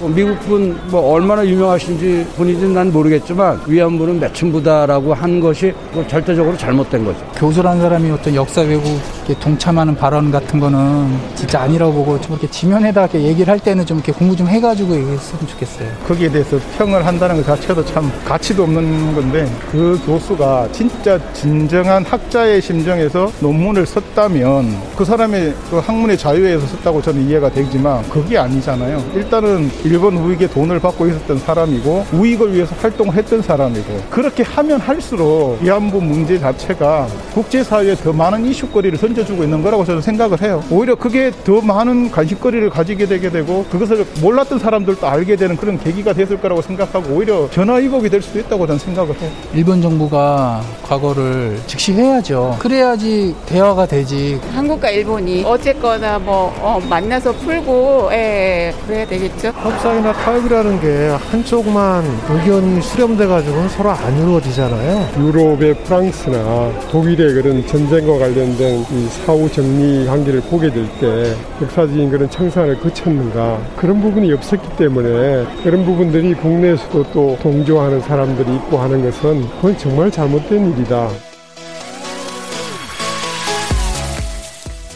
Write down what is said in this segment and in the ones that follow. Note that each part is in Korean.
뭐 미국 분 뭐 얼마나 유명하신지 분인지는 난 모르겠지만 위안부는 매춘부다라고 한 것이 뭐 절대적으로 잘못된 거죠. 교수란 사람이 어떤 역사 왜곡에 동참하는 발언 같은 거는 진짜 아니라고 보고 좀 이렇게 지면에다 이렇게 얘기를 할 때는 좀 이렇게 공부 좀 해가지고 얘기했으면 좋겠어요. 거기에 대해서 평을 한다는 것 자체도 참 가치도 없는 건데 그 교수가 진짜 진정한 학자의 심정에서 논문을 썼다면 그 사람의 그 학문의 자유에서 썼다고 저는 이해가 되지만 그게 아니잖아요. 일단은 일본 우익의 돈을 받고 있었던 사람이고 우익을 위해서 활동을 했던 사람이고 그렇게 하면 할수록 위안부 문제 자체가 국제사회에 더 많은 이슈거리를 던져주고 있는 거라고 저는 생각을 해요. 오히려 그게 더 많은 관심거리를 가지게 되게 되고 그것을 몰랐던 사람들도 알게 되는 그런 계기가 됐을 거라고 생각하고 오히려 전화위복이 될 수도 있다고 저는 생각을 해요. 일본 정부가 과거를 직시해야죠. 그래야지 대화가 되지. 한국과 일본이 어쨌거나 뭐 어, 만나서 풀고 예, 그래야 되겠죠. 협상이나 타협이라는 게 한쪽만 의견이 수렴돼 가지고는 서로 안 이루어지잖아요. 유럽의 프랑스나 독일의 그런 전쟁과 관련된 이 사후 정리 관계를 보게 될 때 역사적인 그런 청산을 거쳤는가 그런 부분이 없었기 때문에 그런 부분들이 국내에서도 또 동조하는 사람들이 있고 하는 것은 그건 정말 잘못된 일이다.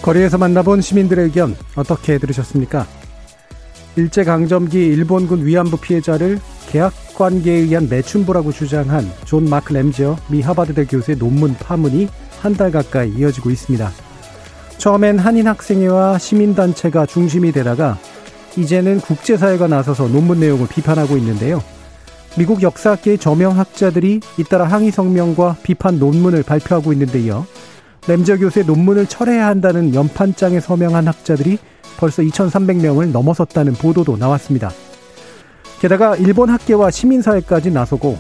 거리에서 만나본 시민들의 의견 어떻게 들으셨습니까? 일제강점기 일본군 위안부 피해자를 계약관계에 의한 매춘부라고 주장한 존 마크 램지어 미 하버드대 교수의 논문 파문이 한 달 가까이 이어지고 있습니다. 처음엔 한인 학생회와 시민단체가 중심이 되다가 이제는 국제사회가 나서서 논문 내용을 비판하고 있는데요. 미국 역사학계의 저명학자들이 잇따라 항의 성명과 비판 논문을 발표하고 있는데 이어 램저 교수의 논문을 철회해야 한다는 연판장에 서명한 학자들이 벌써 2,300명을 넘어섰다는 보도도 나왔습니다. 게다가 일본 학계와 시민사회까지 나서고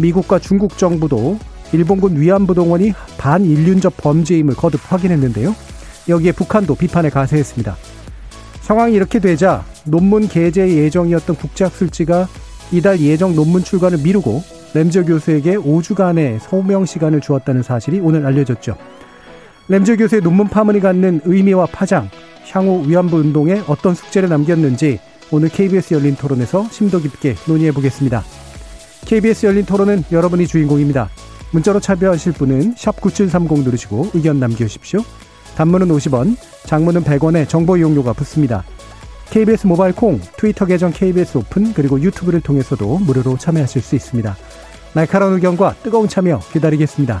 미국과 중국 정부도 일본군 위안부 동원이 반인륜적 범죄임을 거듭 확인했는데요. 여기에 북한도 비판에 가세했습니다. 상황이 이렇게 되자 논문 게재 예정이었던 국제학술지가 이달 예정 논문 출간을 미루고 램저 교수에게 5주간의 소명 시간을 주었다는 사실이 오늘 알려졌죠. 램저 교수의 논문 파문이 갖는 의미와 파장, 향후 위안부 운동에 어떤 숙제를 남겼는지 오늘 KBS 열린 토론에서 심도 깊게 논의해 보겠습니다. KBS 열린 토론은 여러분이 주인공입니다. 문자로 참여하실 분은 9730 누르시고 의견 남겨주십시오. 단문은 50원, 장문은 100원의 정보 이용료가 붙습니다. KBS 모바일 콩, 트위터 계정 KBS 오픈, 그리고 유튜브를 통해서도 무료로 참여하실 수 있습니다. 날카로운 의견과 뜨거운 참여 기다리겠습니다.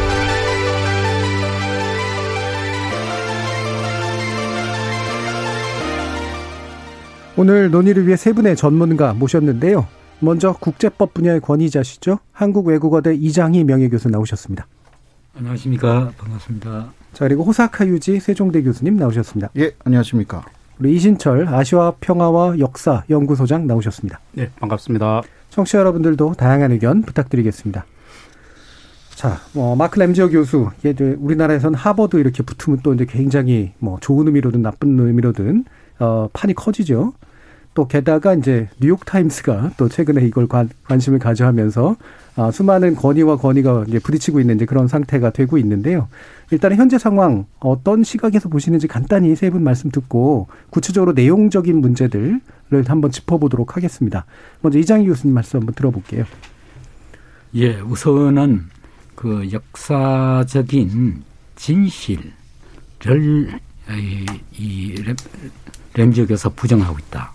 오늘 논의를 위해 세 분의 전문가 모셨는데요. 먼저 국제법 분야의 권위자시죠. 한국외국어대 이장희 명예교수 나오셨습니다. 안녕하십니까. 반갑습니다. 자, 그리고 호사카 유지 세종대 교수님 나오셨습니다. 예, 안녕하십니까. 우리 이신철 아시아 평화와 역사 연구소장 나오셨습니다. 네, 반갑습니다. 청취자 여러분들도 다양한 의견 부탁드리겠습니다. 자, 뭐 마크 램지어 교수, 얘 우리나라에선 하버드 이렇게 붙으면 또 이제 굉장히 뭐 좋은 의미로든 나쁜 의미로든 어 판이 커지죠. 또 게다가 이제 뉴욕 타임스가 또 최근에 이걸 관, 관심을 가져하면서 아, 수많은 권위와 권위가 이제 부딪히고 있는 이제 그런 상태가 되고 있는데요. 일단은 현재 상황 어떤 시각에서 보시는지 간단히 세 분 말씀 듣고 구체적으로 내용적인 문제들을 한번 짚어보도록 하겠습니다. 먼저 이장희 교수님 말씀 한번 들어볼게요. 예, 우선은 그 역사적인 진실을 이, 이 램지역에서 부정하고 있다.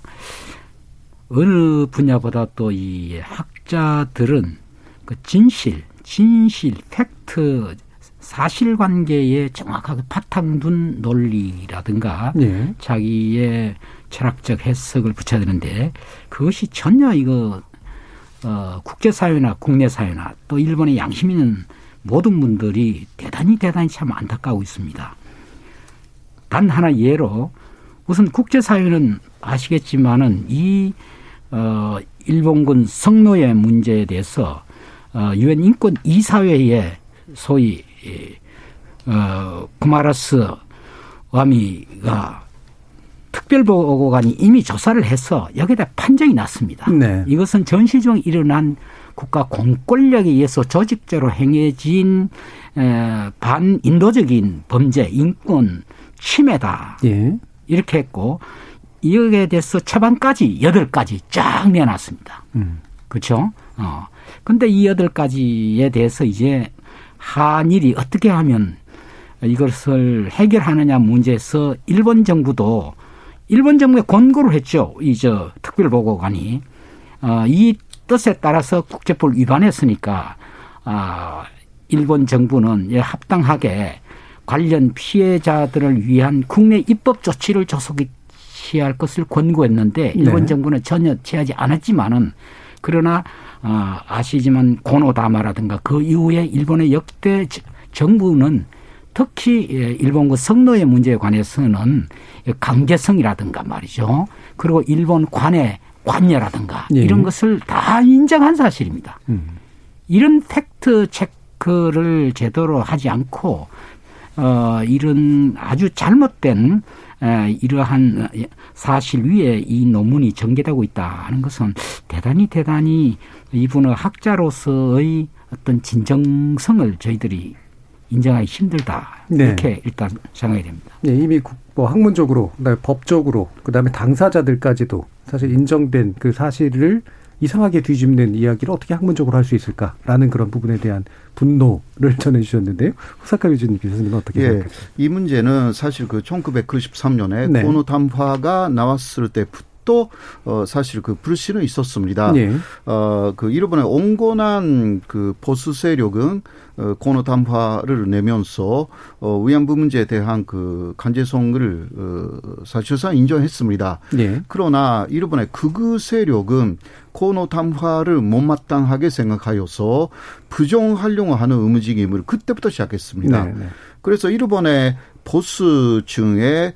어느 분야보다 또 이 학자들은 그 진실, 진실, 팩트, 사실관계에 정확하게 바탕 둔 논리라든가 네. 자기의 철학적 해석을 붙여야 되는데 그것이 전혀 이거 어 국제사회나 국내사회나 또 일본의 양심 있는 모든 분들이 대단히 대단히 참 안타까워 있습니다. 단 하나 예로 우선 국제사회는 아시겠지만은 이 어, 일본군 성노예 문제에 대해서 어, 유엔 인권 이사회에 소위 어, 쿠마라스 와미가 특별보고관이 이미 조사를 해서 여기다 판정이 났습니다. 네. 이것은 전시 중 일어난 국가 공권력에 의해서 조직적으로 행해진 반인도적인 범죄, 인권 침해다. 예. 이렇게 했고 이에 대해서 처방까지 여덟 가지 쫙 내놨습니다. 음. 그렇죠? 어. 근데 이 여덟 가지에 대해서 이제 한일이 어떻게 하면 이것을 해결하느냐 문제에서 일본 정부도 일본 정부에 권고를 했죠. 이 저 특별보고관이 어, 이 뜻에 따라서 국제법을 위반했으니까 아, 일본 정부는 예, 합당하게 관련 피해자들을 위한 국내 입법 조치를 조속히 취할 것을 권고했는데 일본 네. 정부는 전혀 취하지 않았지만은 그러나 어, 아시지만 고노다마라든가 그 이후에 일본의 역대 정부는 특히 예, 일본그 성노예 문제에 관해서는 강제성이라든가 말이죠. 그리고 일본 관의 관여라든가 예. 이런 것을 다 인정한 사실입니다. 음. 이런 팩트 체크를 제대로 하지 않고 어 이런 아주 잘못된 에, 이러한 사실 위에 이 논문이 전개되고 있다 하는 것은 대단히 대단히 이분의 학자로서의 어떤 진정성을 저희들이 인정하기 힘들다. 네. 이렇게 일단 생각이 됩니다. 네, 이미 뭐 학문적으로, 그다음에 법적으로, 그다음에 당사자들까지도 사실 인정된 그 사실을 이상하게 뒤집는 이야기를 어떻게 학문적으로 할 수 있을까라는 그런 부분에 대한 분노를 전해주셨는데요. 후사카 유진 교수님은 어떻게 예, 생각하세요? 이 문제는 사실 그 1993년에 네. 고노 담화가 나왔을 때부터 또 어, 사실 그 불씨는 있었습니다. 네. 어, 그 일본의 온건한 그 보수 세력은 어, 고노 담화를 내면서 어, 위안부 문제에 대한 그 간제성을 어, 사실상 인정했습니다. 네. 그러나 일본의 극우 세력은 코노 담화를 못마땅하게 생각하여서 부정하려고 하는 움직임을 그때부터 시작했습니다. 네, 네. 그래서 일본의 보스층의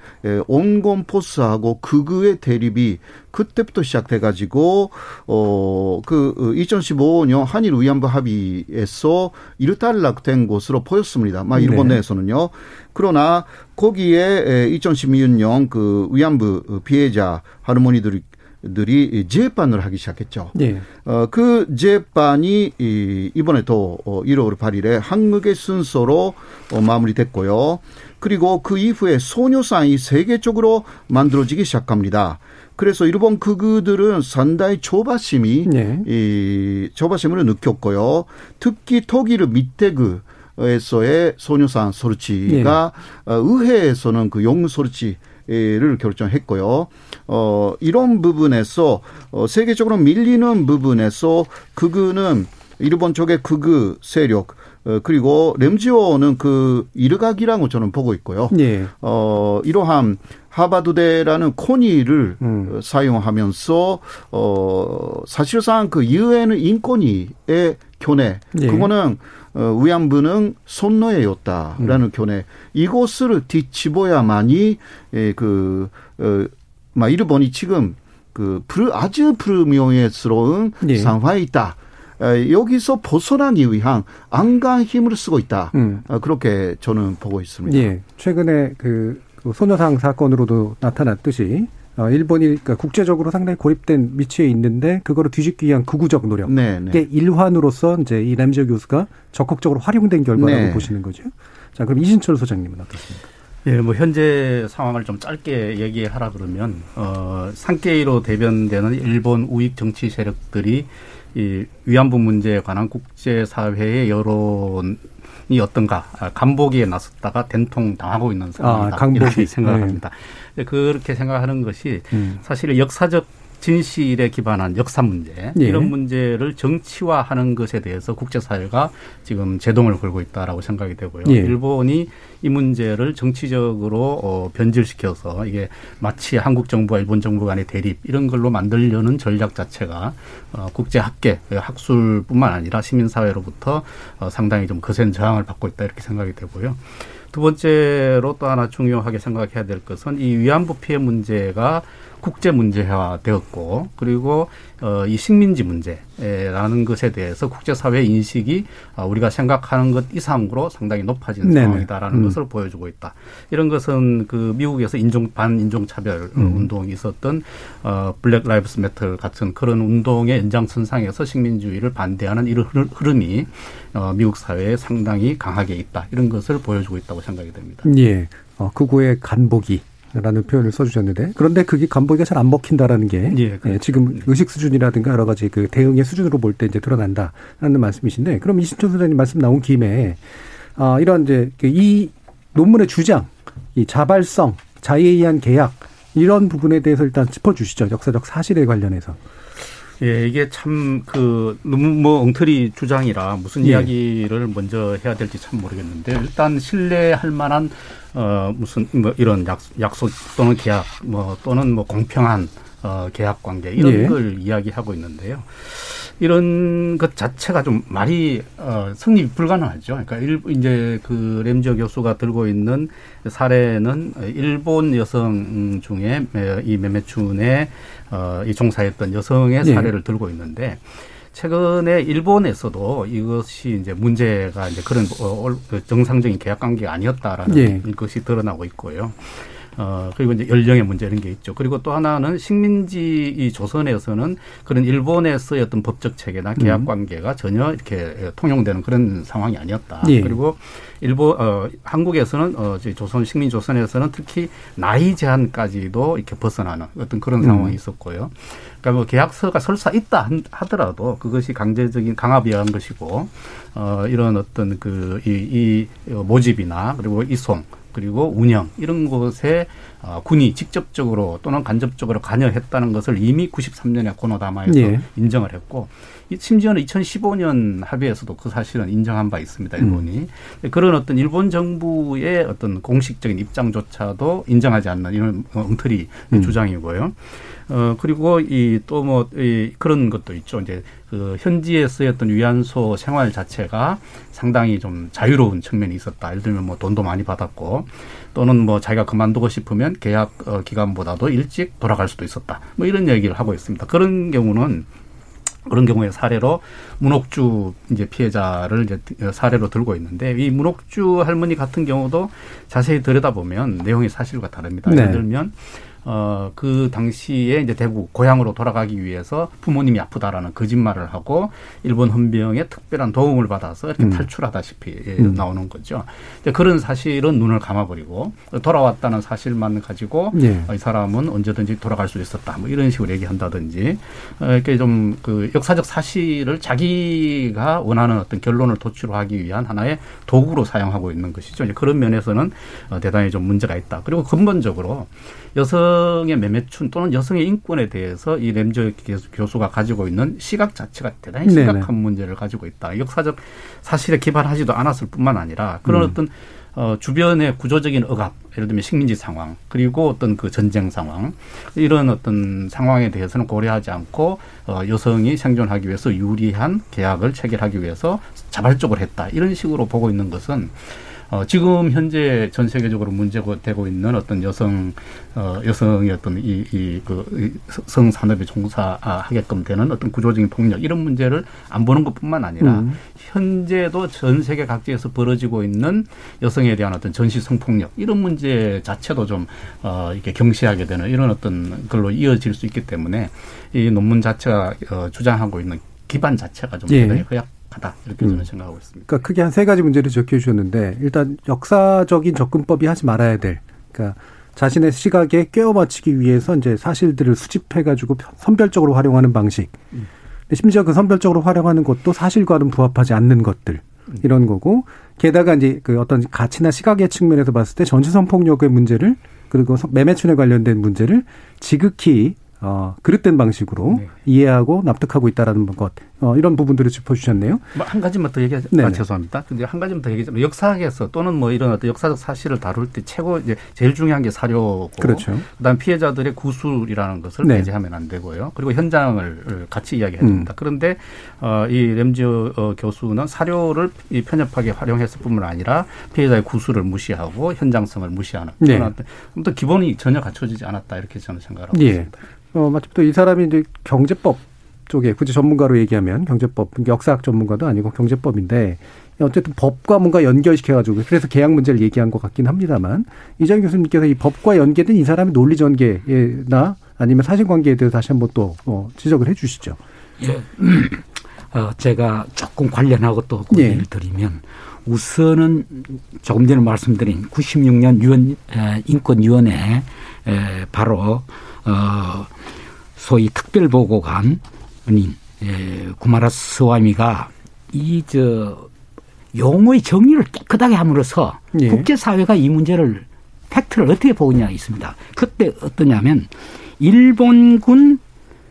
온건 포스하고 극우의 대립이 그때부터 시작돼가지고 어그 2015년 한일 위안부 합의에서 일단락된 것으로 보였습니다. 막 일본 네. 내에서는요. 그러나 거기에 2016년 그 위안부 피해자 할머니들이 들이 재판을 하기 시작했죠. 네. 어, 그 재판이 이, 이번에 또 1월 어, 8일에 한국의 순서로 어, 마무리됐고요. 그리고 그 이후에 소녀상이 세계적으로 만들어지기 시작합니다. 그래서 일본 극우들은 상당히 조바심이 네. 이 조바심을 느꼈고요. 특히 독일 밑대그 에서의 소녀상 소르치가 네. 의회에서는 그 용 소르치 를 결정했고요. 어, 이런 부분에서 어, 세계적으로 밀리는 부분에서 극우는 일본 쪽의 극우 세력 어, 그리고 램지오는 그 이르각이라고 저는 보고 있고요. 예. 어, 이러한 하바드대라는 코니를 음. 어, 사용하면서 어 사실상 그 유엔의 인권위의 교내 예. 그거는 어, 위안부는 손노예였다라는 음. 교내 이곳을 뒤집어야만이 예, 그 어, 막 일본이 지금 그 아주 불명예스러운 예. 상황에 있다. 여기서 벗어나기 위한 안간 힘을 쓰고 있다. 음. 어, 그렇게 저는 보고 있습니다. 예. 최근에 그 소녀상 사건으로도 나타났듯이 어, 일본이 그러니까 국제적으로 상당히 고립된 위치에 있는데 그거를 뒤집기 위한 극우적 노력의 네, 네. 일환으로서 이제 이 램저 교수가 적극적으로 활용된 결과라고 네. 보시는 거죠. 자, 그럼 이신철 소장님은 어떻습니까? 예, 뭐 현재 상황을 좀 짧게 얘기하라 그러면 어 상케이로 대변되는 일본 우익 정치 세력들이 이 위안부 문제에 관한 국제 사회의 여론 이 어떤가 아, 간보기에 나섰다가 된통 당하고 있는 상황이다 아, 이렇게 생각합니다. 네. 그렇게 생각하는 것이 음. 사실 역사적 진실에 기반한 역사 문제 예. 이런 문제를 정치화하는 것에 대해서 국제사회가 지금 제동을 걸고 있다라고 생각이 되고요. 예. 일본이 이 문제를 정치적으로 어, 변질시켜서 이게 마치 한국 정부와 일본 정부 간의 대립 이런 걸로 만들려는 전략 자체가 어, 국제 학계 학술뿐만 아니라 시민사회로부터 어, 상당히 좀 거센 저항을 받고 있다 이렇게 생각이 되고요. 두 번째로 또 하나 중요하게 생각해야 될 것은 이 위안부 피해 문제가 국제 문제화 되었고 그리고 어, 이 식민지 문제라는 것에 대해서 국제사회 인식이 어, 우리가 생각하는 것 이상으로 상당히 높아진 네네. 상황이다라는 음. 것을 보여주고 있다. 이런 것은 그 미국에서 인종 반인종 차별 음. 운동이 있었던 어, Black Lives Matter 같은 그런 운동의 연장선상에서 식민주의를 반대하는 이런 흐름이 어, 미국 사회에 상당히 강하게 있다. 이런 것을 보여주고 있다고 생각이 됩니다. 예. 어, 극우의 간보기 라는 표현을 써주셨는데 그런데 그게 간보기가 잘 안 먹힌다라는 게 예, 예, 지금 의식 수준이라든가 여러 가지 그 대응의 수준으로 볼 때 이제 드러난다라는 말씀이신데 그럼 이신철 소장님 말씀 나온 김에 아 이런 이제 그이 논문의 주장, 이 자발성, 자의에 의한 계약 이런 부분에 대해서 일단 짚어주시죠. 역사적 사실에 관련해서. 예, 이게 참 그 너무 뭐 엉터리 주장이라 무슨 예. 이야기를 먼저 해야 될지 참 모르겠는데 일단 신뢰할 만한 어 무슨 뭐 이런 약, 약속 또는 계약 뭐 또는 뭐 공평한 어 계약 관계 이런 예. 걸 이야기하고 있는데요. 이런 것 자체가 좀 말이 어 성립 불가능하죠. 그러니까 일 이제 그 램저 교수가 들고 있는 사례는 일본 여성 중에 이 매매춘에 어이 종사했던 여성의 네. 사례를 네. 들고 있는데 최근에 일본에서도 이것이 이제 문제가 이제 그런 어, 그 정상적인 계약 관계가 아니었다라는 네. 것이 드러나고 있고요. 어, 그리고 이제 연령의 문제 이런 게 있죠. 그리고 또 하나는 식민지 이 조선에서는 그런 일본에서의 어떤 법적 체계나 계약 음. 관계가 전혀 이렇게 통용되는 그런 상황이 아니었다. 예. 그리고 일본 어 한국에서는 어 조선 식민 조선에서는 특히 나이 제한까지도 이렇게 벗어나는 어떤 그런 상황이 음. 있었고요. 그러니까 뭐 계약서가 설사 있다 하더라도 그것이 강제적인 강압이한 것이고 어 이런 어떤 그이 이 모집이나 그리고 이송 그리고 운영 이런 곳에 어, 군이 직접적으로 또는 간접적으로 관여했다는 것을 이미 93년에 고노다마에서 예. 인정을 했고 심지어는 2015년 합의에서도 그 사실은 인정한 바 있습니다. 일본이 음. 그런 어떤 일본 정부의 어떤 공식적인 입장조차도 인정하지 않는 이런 엉터리 음. 주장이고요. 어 그리고 이 또 뭐 이 그런 것도 있죠. 이제 그 현지에 쓰였던 위안소 생활 자체가 상당히 좀 자유로운 측면이 있었다. 예를 들면 뭐 돈도 많이 받았고 또는 뭐 자기가 그만두고 싶으면 계약 어, 기간보다도 일찍 돌아갈 수도 있었다. 뭐 이런 얘기를 하고 있습니다. 그런 경우는 그런 경우에 사례로 문옥주 이제 피해자를 이제 사례로 들고 있는데 이 문옥주 할머니 같은 경우도 자세히 들여다보면 내용이 사실과 다릅니다. 네. 예를 들면 어, 그 당시에 이제 대구 고향으로 돌아가기 위해서 부모님이 아프다라는 거짓말을 하고 일본 헌병의 특별한 도움을 받아서 이렇게 음. 탈출하다시피 음. 나오는 거죠. 이제 그런 사실은 눈을 감아버리고 돌아왔다는 사실만 가지고 네. 이 사람은 언제든지 돌아갈 수 있었다. 뭐 이런 식으로 얘기한다든지 어, 이렇게 좀 그 역사적 사실을 자기가 원하는 어떤 결론을 도출하기 위한 하나의 도구로 사용하고 있는 것이죠. 이제 그런 면에서는 어, 대단히 좀 문제가 있다. 그리고 근본적으로 여성 의 매매춘 또는 여성의 인권에 대해서 이 램저 교수가 가지고 있는 시각 자체가 대단히 심각한 네네. 문제를 가지고 있다. 역사적 사실에 기반하지도 않았을 뿐만 아니라 그런 음. 어떤 어, 주변의 구조적인 억압, 예를 들면 식민지 상황, 그리고 어떤 그 전쟁 상황, 이런 어떤 상황에 대해서는 고려하지 않고, 어, 여성이 생존하기 위해서 유리한 계약을 체결하기 위해서 자발적으로 했다. 이런 식으로 보고 있는 것은 어, 지금 현재 전 세계적으로 문제가 되고 있는 어떤 여성, 어, 여성의 어떤 이, 이, 그, 성 산업에 종사하게끔 되는 어떤 구조적인 폭력, 이런 문제를 안 보는 것 뿐만 아니라, 음. 현재도 전 세계 각지에서 벌어지고 있는 여성에 대한 어떤 전시 성폭력, 이런 문제 자체도 좀, 어, 이렇게 경시하게 되는 이런 어떤 걸로 이어질 수 있기 때문에, 이 논문 자체가, 어, 주장하고 있는 기반 자체가 좀 예. 대단히 허약 하다 이렇게 저는 음. 생각하고 있습니다. 그러니까 크게 한 세 가지 문제를 적혀 주셨는데 일단 역사적인 접근법이 하지 말아야 될 그러니까 자신의 시각에 꿰어 맞추기 위해서 이제 사실들을 수집해 가지고 선별적으로 활용하는 방식. 음. 심지어 그 선별적으로 활용하는 것도 사실과는 부합하지 않는 것들. 음. 이런 거고 게다가 이제 그 어떤 가치나 시각의 측면에서 봤을 때 전시성 폭력의 문제를 그리고 매매춘에 관련된 문제를 지극히 어, 그릇된 방식으로 네. 이해하고 납득하고 있다라는 것 어, 이런 부분들을 짚어주셨네요. 뭐 한 가지만 더 얘기하자. 아, 죄송합니다. 근데 한 가지만 더 얘기하자면 역사학에서 또는 뭐 이런 어떤 역사적 사실을 다룰 때 최고 이제 제일 중요한 게 사료고, 그렇죠. 그다음 피해자들의 구술이라는 것을 네. 배제하면 안 되고요. 그리고 현장을 같이 이야기해야 됩니다. 음. 그런데 어, 이 램지 어, 교수는 사료를 이 편협하게 활용했을 뿐만 아니라 피해자의 구술을 무시하고 현장성을 무시하는 네. 그런 어떤 기본이 전혀 갖춰지지 않았다 이렇게 저는 생각하고 예. 있습니다. 어, 마침 또 이 사람이 이제 경제법 쪽에 굳이 전문가로 얘기하면 경제법, 역사학 전문가도 아니고 경제법인데 어쨌든 법과 뭔가 연결시켜가지고 그래서 계약 문제를 얘기한 것 같긴 합니다만 이장 교수님께서 이 법과 연계된 이 사람의 논리 전개나 아니면 사실관계에 대해서 다시 한번 또 어, 지적을 해 주시죠. 예. 어, 제가 조금 관련하고 또 고민을 예. 드리면 우선은 조금 전에 말씀드린 96년 유엔 인권위원회 바로 어 소위 특별보고관 인 구마라 스와미가 이 저 용어의 정리를 깨끗하게 함으로써 예. 국제사회가 이 문제를 팩트를 어떻게 보느냐 있습니다. 그때 어떠냐면 일본군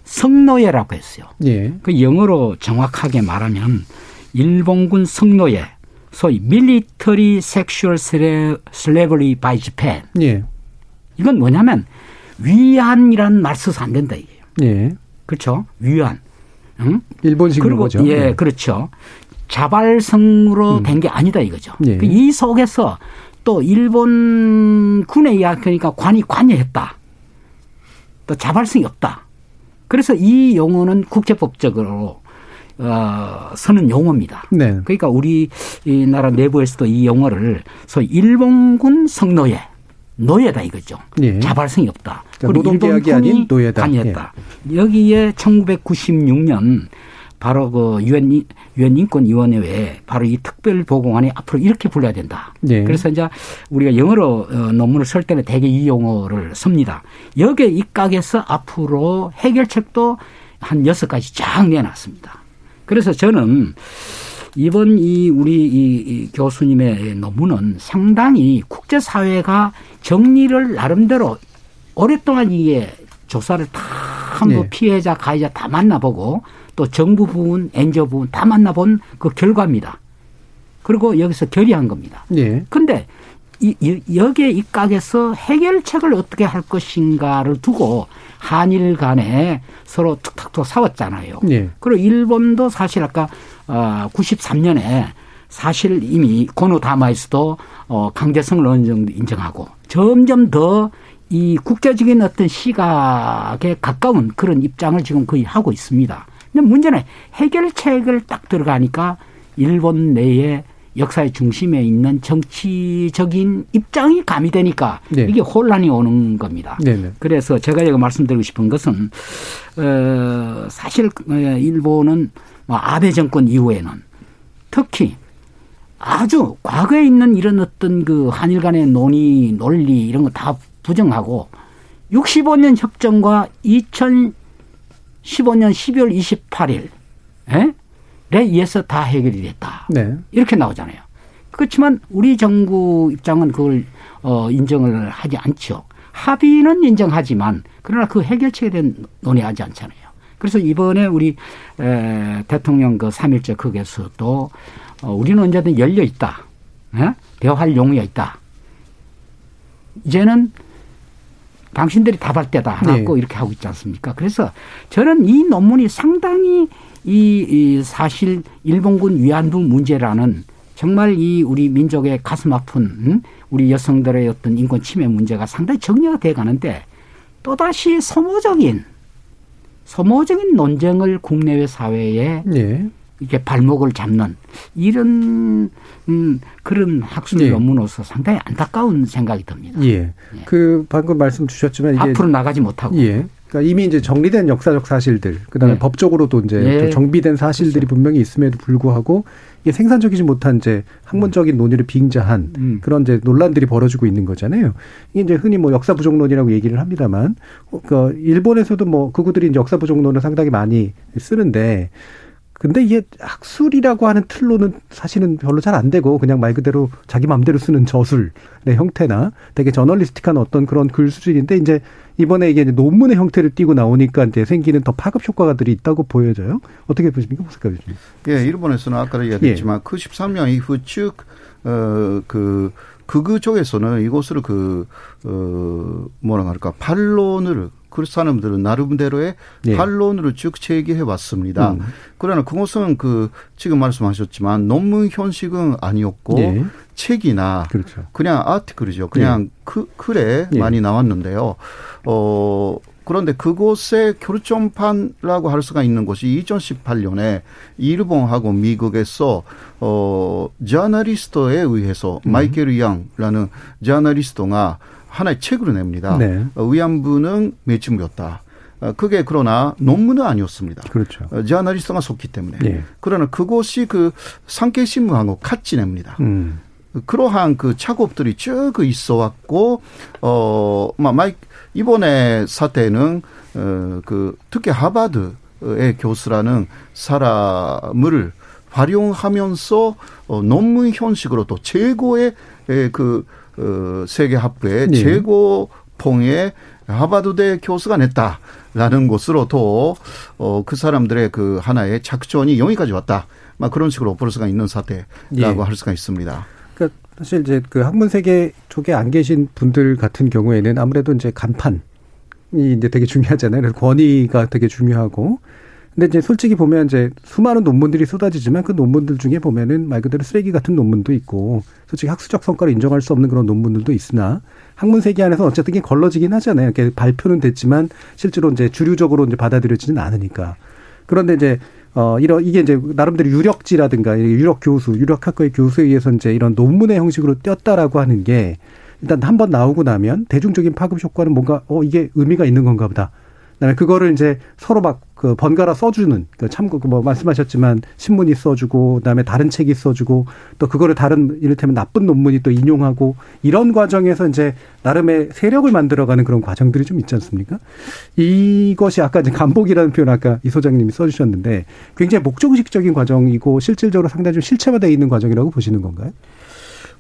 성노예라고 했어요. 예. 그 영어로 정확하게 말하면 일본군 성노예, 소위 military sexual slavery by Japan. 예. 이건 뭐냐면 위안이라는 말 써서 안 된다 이게요. 예. 그렇죠. 위안. 응? 일본식으로 거죠. 예, 네. 그렇죠. 자발성으로 음. 된게 아니다 이거죠. 예. 그이 속에서 또 일본 군에 이야기하니까 관이 관여했다. 또 자발성이 없다. 그래서 이 용어는 국제법적으로 어, 서는 용어입니다. 네. 그러니까 우리 이 나라 내부에서도 이 용어를 소위 일본군 성노예 노예다 이거죠. 예. 자발성이 없다. 그러니까 노동계약이 아닌 노예다. 관여했다. 예. 여기에 1996년 바로 그 유엔 유엔 인권위원회에 바로 이 특별 보고관이 앞으로 이렇게 불러야 된다. 예. 그래서 이제 우리가 영어로 어, 논문을 쓸 때는 대개 이 용어를 씁니다. 여기에 입각해서 앞으로 해결책도 한 여섯 가지 쫙 내놨습니다. 그래서 저는 이번 이 우리 이 교수님의 논문은 상당히 국제 사회가 정리를 나름대로 오랫동안 이게 조사를 다 한번 네. 피해자, 가해자 다 만나보고 또 정부 부분, 엔저 부분 다 만나본 그 결과입니다. 그리고 여기서 결의한 겁니다. 네. 근데 이, 여기에 입각해서 해결책을 어떻게 할 것인가를 두고 한일 간에 서로 툭탁툭 싸웠잖아요. 네. 그리고 일본도 사실 아까 어 93년에 사실 이미 고노 다마에서도 어 강제성을 어느 정도 인정하고 점점 더 이 국제적인 어떤 시각에 가까운 그런 입장을 지금 거의 하고 있습니다. 근데 문제는 해결책을 딱 들어가니까 일본 내에 역사의 중심에 있는 정치적인 입장이 가미되니까 네. 이게 혼란이 오는 겁니다. 네네. 네. 그래서 제가 여기 말씀드리고 싶은 것은 어 사실 어, 일본은 뭐 아베 정권 이후에는 특히 아주 과거에 있는 이런 어떤 그 한일 간의 논의, 논리 이런 거 다 부정하고 65년 협정과 2015년 12월 28일 에? 에 의해서 다 해결이 됐다. 네. 이렇게 나오잖아요. 그렇지만 우리 정부 입장은 그걸 어 인정을 하지 않죠. 합의는 인정하지만 그러나 그 해결책에 대한 논의하지 않잖아요. 그래서 이번에 우리 에, 대통령 그 3일째 극에서도 어, 우리는 언제든 열려 있다. 에? 대화할 용의가 있다. 이제는 당신들이 답할 때다 하고 네. 이렇게 하고 있지 않습니까? 그래서 저는 이 논문이 상당히 이, 이 사실 일본군 위안부 문제라는 정말 이 우리 민족의 가슴 아픈 음? 우리 여성들의 어떤 인권 침해 문제가 상당히 정리가 돼 가는데 또다시 소모적인 소모적인 논쟁을 국내외 사회에 네. 이렇게 발목을 잡는 이런 음, 그런 학술 예. 논문으로서 상당히 안타까운 생각이 듭니다. 예. 예. 그 방금 말씀 주셨지만 이게 앞으로 나가지 못하고. 예. 그러니까 이미 이제 정리된 역사적 사실들, 그다음에 예. 법적으로도 이제 예. 정비된 사실들이 그렇죠. 분명히 있음에도 불구하고 이게 생산적이지 못한 이제 학문적인 논의를 빙자한 음. 그런 이제 논란들이 벌어지고 있는 거잖아요. 이게 이제 흔히 뭐 역사 부정론이라고 얘기를 합니다만, 그 일본에서도 뭐 그구들이 이제 역사 부정론을 상당히 많이 쓰는데 근데 이게 학술이라고 하는 틀로는 사실은 별로 잘 안 되고 그냥 말 그대로 자기 마음대로 쓰는 저술의 형태나 되게 저널리스틱한 어떤 그런 글 수준인데 이제 이번에 이게 논문의 형태를 띠고 나오니까 이제 생기는 더 파급 효과들이 있다고 보여져요. 어떻게 보십니까, 교수님? 예, 일본에서는 아까 이야기했지만 예. 그 13년 이후 쭉, 어, 그, 극우 쪽에서는 이것을 그, 어, 뭐라 할까, 반론을 그 사람들은 나름대로의 예. 반론으로 쭉 제기해 왔습니다. 음. 그러나 그것은 그 지금 말씀하셨지만 논문 형식은 아니었고 예. 책이나 그렇죠. 그냥 아티클이죠. 그냥 예. 그, 글에 예. 많이 나왔는데요. 어 그런데 그곳의 결정판이라고 할 수가 있는 것이 2018년에 일본하고 미국에서 어 저널리스트에 의해서 음. 마이켈 양라는 저널리스트가 하나의 책으로 냅니다. 네. 어, 위안부는 매춘부였다. 어, 그게 그러나 논문은 아니었습니다. 그렇죠. 어, 저널리스트가 썼기 때문에. 네. 그러나 그것이 그 산케이신문하고 같이 냅니다. 음. 그러한 그 작업들이 쭉 있어 왔고, 어, 마이, 이번에 사태는, 어, 그, 특히 하바드의 교수라는 사람을 활용하면서 어, 논문 형식으로 또 최고의 그 어, 세계 합부의 네. 최고봉에 하바드대 교수가 냈다라는 것으로 또, 어, 그 사람들의 그 하나의 작전이 여기까지 왔다. 막 그런 식으로 볼 수가 있는 사태라고 예. 할 수가 있습니다. 그러니까 사실 이제 그 학문 세계 쪽에 안 계신 분들 같은 경우에는 아무래도 이제 간판이 이제 되게 중요하잖아요. 그래서 권위가 되게 중요하고 근데 이제 솔직히 보면 이제 수많은 논문들이 쏟아지지만 그 논문들 중에 보면은 말 그대로 쓰레기 같은 논문도 있고 솔직히 학술적 성과를 인정할 수 없는 그런 논문들도 있으나 학문 세계 안에서 어쨌든 게 걸러지긴 하잖아요. 이렇게 발표는 됐지만 실제로 이제 주류적으로 이제 받아들여지는 않으니까. 그런데 이제 어 이런 이게 이제 나름대로 유력지라든가 유력 교수, 유력 학과의 교수에 의해서 이제 이런 논문의 형식으로 띄었다라고 하는 게 일단 한 번 나오고 나면 대중적인 파급 효과는 뭔가 어 이게 의미가 있는 건가 보다. 그다음에 그거를 이제 서로 막 그 번갈아 써주는 그 참고 그뭐 말씀하셨지만 신문이 써주고 그다음에 다른 책이 써주고 또 그거를 다른 이를테면 나쁜 논문이 또 인용하고 이런 과정에서 이제 나름의 세력을 만들어가는 그런 과정들이 좀 있지 않습니까? 이것이 아까 이제 간복이라는 표현 아까 이 소장님이 써주셨는데 굉장히 목적의식적인 과정이고 실질적으로 상당히 좀 실체화되어 있는 과정이라고 보시는 건가요?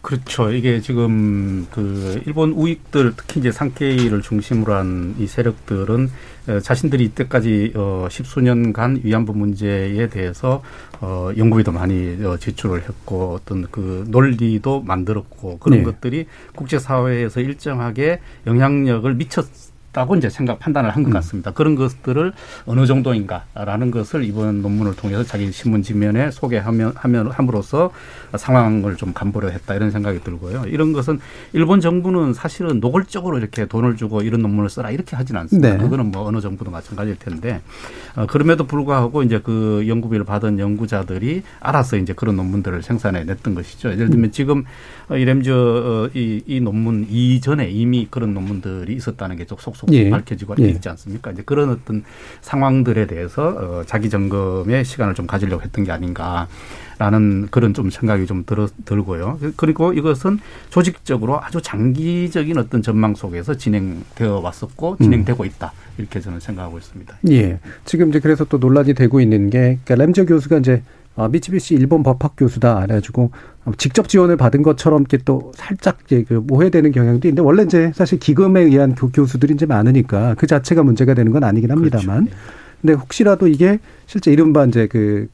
그렇죠. 이게 지금 그 일본 우익들 특히 이제 상케이를 중심으로 한 이 세력들은 어, 자신들이 이때까지 어 십수년간 위안부 문제에 대해서 어 연구비도 많이 어 지출을 했고 어떤 그 논리도 만들었고 그런 네. 것들이 국제 사회에서 일정하게 영향력을 미쳤 다고 이제 생각 판단을 한것 음. 같습니다. 음. 그런 것들을 어느 정도인가라는 것을 이번 논문을 통해서 자기 신문 지면에 소개하면 하면 함으로써 상황을 좀 간보려 했다 이런 생각이 들고요. 이런 것은 일본 정부는 사실은 노골적으로 이렇게 돈을 주고 이런 논문을 써라 이렇게 하지는 않습니다. 네. 그거는 뭐 어느 정부도 마찬가지일 텐데 어, 그럼에도 불구하고 이제 그 연구비를 받은 연구자들이 알아서 이제 그런 논문들을 생산해 냈던 것이죠. 예를 들면 음. 지금 이램저 어, 이, 이 논문 이전에 이미 그런 논문들이 있었다는 게속 속 예. 밝혀지고 예. 있지 않습니까? 이제 그런 어떤 상황들에 대해서 어, 자기 점검의 시간을 좀 가지려고 했던 게 아닌가. 라는 그런 좀 생각이 좀 들어, 들고요. 그리고 이것은 조직적으로 아주 장기적인 어떤 전망 속에서 진행되어 왔었고 진행되고 있다. 이렇게 저는 생각하고 있습니다. 예. 지금 이제 그래서 또 논란이 되고 있는 게 그러니까 램저 교수가 이제 아, 미치비시 일본 법학 교수다. 그래가지고 직접 지원을 받은 것처럼 이렇게 또 살짝 이제 그 오해되는 경향도 있는데 원래 이제 사실 기금에 의한 교 수들이 이제 많으니까 그 자체가 문제가 되는 건 아니긴 합니다만. 그렇죠. 근데 혹시라도 이게 실제 이른바 이제 그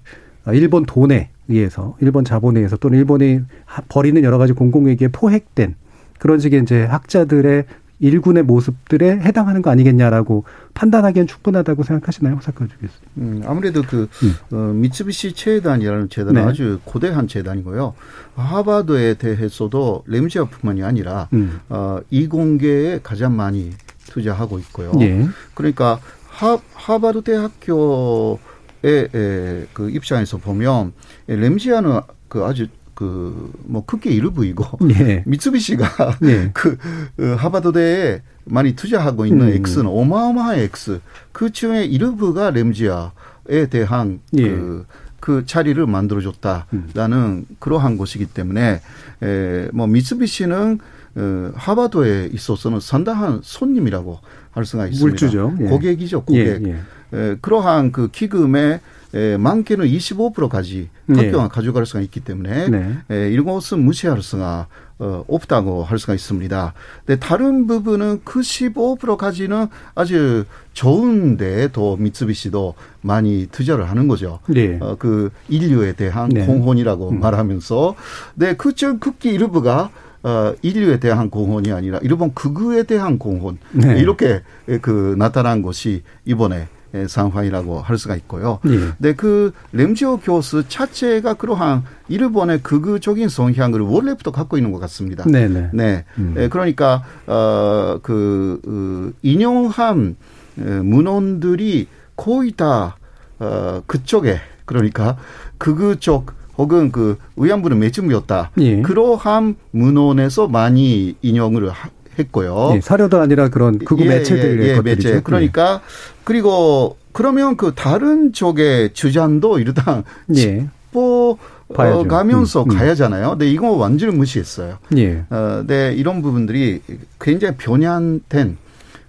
일본 돈에 의해서 일본 자본에 의해서 또는 일본이 벌이는 여러 가지 공공회계에 포획된 그런 식의 이제 학자들의 일군의 모습들에 해당하는 거 아니겠냐라고 판단하기엔 충분하다고 생각하시나요, 호사카 주교수? 음, 아무래도 그 음. 어, 미츠비시 재단이라는 재단은 네. 아주 고대한 재단이고요. 하버드에 대해서도 램지아뿐만이 아니라 음. 어, 이공계에 가장 많이 투자하고 있고요. 예. 그러니까 하, 하버드 대학교의 에, 그 입장에서 보면 램지아는 그 아주 그 뭐 크게 일부이고 예. 미쓰비시가 예. 그 어, 하버드대에 많이 투자하고 있는 음. X는 어마어마한 X 그 중에 일부가 램지아에 대한 예. 그, 그 자리를 만들어줬다라는 음. 그러한 것이기 때문에 에, 뭐 미쓰비시는 어, 하버드에 있어서는 상당한 손님이라고 할 수가 있습니다. 물주죠. 예. 고객이죠, 고객. 예, 예. 에, 그러한 그 기금의 에, 많게는 25%까지 학교가 네. 가져갈 수가 있기 때문에 네. 에, 이것은 무시할 수가 어, 없다고 할 수가 있습니다. 근데 다른 부분은 그 15%까지는 아주 좋은데 더 미쓰비시도 많이 투자를 하는 거죠. 네. 어, 그 인류에 대한 네. 공헌이라고 음. 말하면서 네, 그쪽 극기 일부가 어, 인류에 대한 공헌이 아니라 일본 극우에 대한 공헌 네. 이렇게 그 나타난 것이 이번에 상황이라고 할 수가 있고요. 예. 근데 그 램지오 교수 자체가 그러한 일본의 극우적인 성향을 원래부터 갖고 있는 것 같습니다. 네네. 네. 음. 네. 그러니까 어그 그, 인용한 문헌들이 거의 다 어, 그쪽에 그러니까 극우 쪽 혹은 그 의안부는 매쯤이었다. 예. 그러한 문헌에서 많이 인용을 했고요. 예, 사료도 아니라 그런 극우 예, 매체들의 예, 예, 매체. 그러니까 그리고 그러면 그 다른 쪽의 주장도 일단 예. 짚어 어, 가면서 음, 음. 가야잖아요. 근데 이거 완전히 무시했어요. 예. 어, 네, 이런 부분들이 굉장히 변현된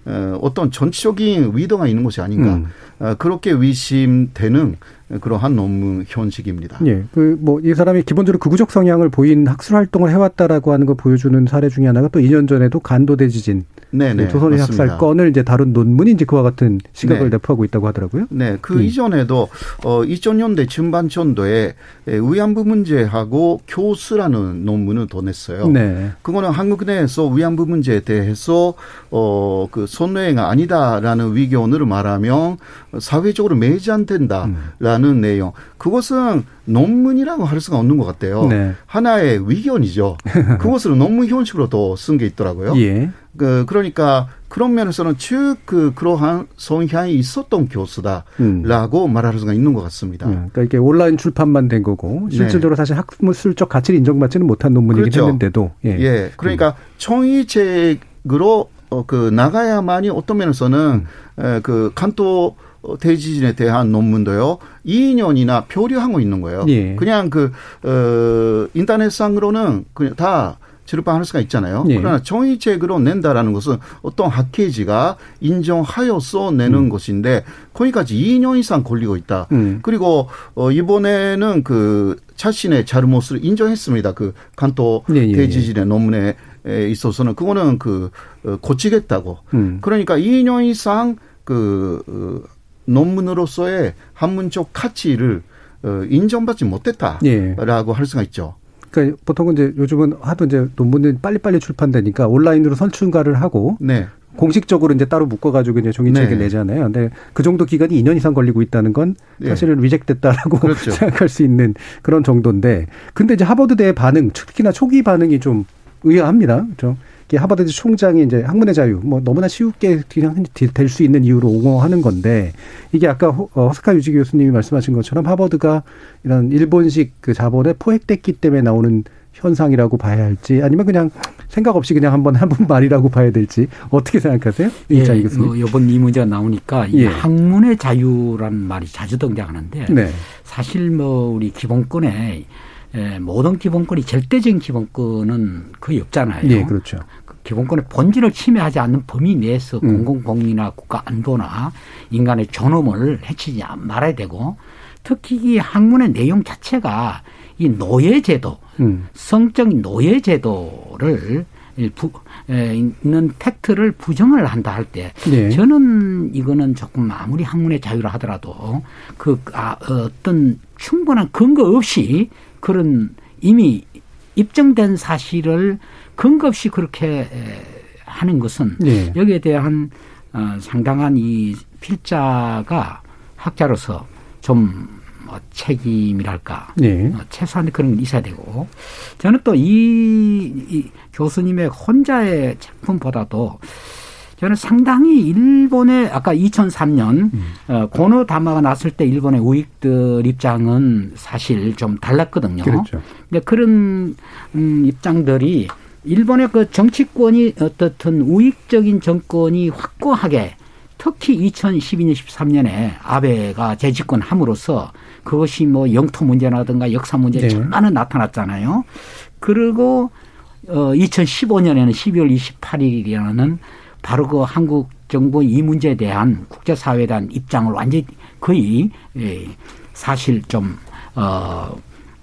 어, 어떤 전체적인 위도가 있는 것이 아닌가. 음. 어, 그렇게 의심되는 그러한 논문 현식입니다. 예. 그, 뭐, 이 사람이 기본적으로 극우적 성향을 보인 학술 활동을 해왔다라고 하는 걸 보여주는 사례 중에 하나가 또 2년 전에도 간도대 지진 네네, 조선의 학살 건을 이제 다룬 논문이 이제 그와 같은 시각을 네. 내포하고 있다고 하더라고요. 네, 그 음. 이전에도 어 2000년대 중반전도에 위안부 문제하고 교수라는 논문을 더 냈어요. 네. 그거는 한국 내에서 위안부 문제에 대해서 어그 손해가 아니다라는 위견을 말하면 사회적으로 매지 않된다라는 음. 내용. 그것은 논문이라고 할 수가 없는 것 같아요. 네. 하나의 위견이죠. 그것을 논문 형식으로 또쓴게 있더라고요. 예. 그 그러니까 그런 면에서는 즉그 그러한 성향이 있었던 교수다라고 음. 말할 수가 있는 것 같습니다. 음, 그러니까 이게 온라인 출판만 된 거고 네. 실질적으로 네. 사실 학술적 가치를 인정받지는 못한 논문이긴 그렇죠. 했는데도 예. 예. 그러니까 음. 청의책으로 어, 그 나가야만이 어떤 면에서는 음. 에, 그 간토 대지진에 대한 논문도요. 2년이나 표류하고 있는 거예요. 예. 그냥 그, 어, 인터넷상으로는 그냥 다 출판할 수가 있잖아요. 예. 그러나 정의책으로 낸다라는 것은 어떤 학회지가 인정하여서 내는 음. 것인데 거기까지 2년 이상 걸리고 있다. 음. 그리고 어 이번에는 그 자신의 잘못을 인정했습니다. 그 간토 예, 예, 대지진의 논문에 있어서는 그거는 그 어, 고치겠다고. 음. 그러니까 2년 이상 그 어, 논문으로서의 한문적 가치를 어, 인정받지 못했다라고 예. 할 수가 있죠. 그러니까 보통은 이제 요즘은 하도 이제 논문이 빨리빨리 출판되니까 온라인으로 선출가를 하고 네. 공식적으로 이제 따로 묶어가지고 이제 종이책에 네. 내잖아요. 근데 그 정도 기간이 2년 이상 걸리고 있다는 건 네. 사실은 네. 리젝됐다라고 그렇죠. 생각할 수 있는 그런 정도인데, 근데 이제 하버드대의 반응, 특히나 초기 반응이 좀 의아합니다. 그렇죠? 하버드 총장이 이제 학문의 자유, 뭐 너무나 쉽게 그냥 될 수 있는 이유로 옹호하는 건데 이게 아까 어, 허스카 유지 교수님이 말씀하신 것처럼 하버드가 이런 일본식 그 자본에 포획됐기 때문에 나오는 현상이라고 봐야 할지 아니면 그냥 생각 없이 그냥 한번 한번 말이라고 봐야 될지 어떻게 생각하세요? 예, 교수님. 뭐 이번 이 문제가 나오니까 예. 이 학문의 자유라는 말이 자주 등장하는데 네. 사실 뭐 우리 기본권에 예, 모든 기본권이 절대적인 기본권은 거의 없잖아요. 예, 그렇죠. 그 기본권의 본질을 침해하지 않는 범위 내에서 음. 공공복리나 국가 안보나 인간의 존엄을 해치지 말아야 되고 특히 이 학문의 내용 자체가 이 노예제도, 음. 성적인 노예제도를 부, 에, 있는 팩트를 부정을 한다 할 때, 네. 저는 이거는 조금 아무리 학문의 자유를 하더라도 그 아, 어떤 충분한 근거 없이 그런 이미 입증된 사실을 근거 없이 그렇게 하는 것은 네. 여기에 대한 어, 상당한 이 필자가 학자로서 좀 뭐 책임이랄까 네. 어, 최소한의 그런 건 있어야 되고 저는 또이 이 교수님의 혼자의 작품보다도 저는 상당히 일본의 아까 2003년 음. 어, 고노 다마가 났을 때 일본의 우익들 입장은 사실 좀 달랐거든요. 그렇죠. 근데 그런 음, 입장들이 일본의 그 정치권이 어떻든 우익적인 정권이 확고하게 특히 2012년 13년에 아베가 재집권함으로써 그것이 뭐 영토 문제라든가 역사 문제 네. 전반은 나타났잖아요. 그리고 어 2015년에는 12월 28일이라는 바로 그 한국 정부 이 문제에 대한 국제사회에 대한 입장을 완전히 거의 예, 사실 좀, 어,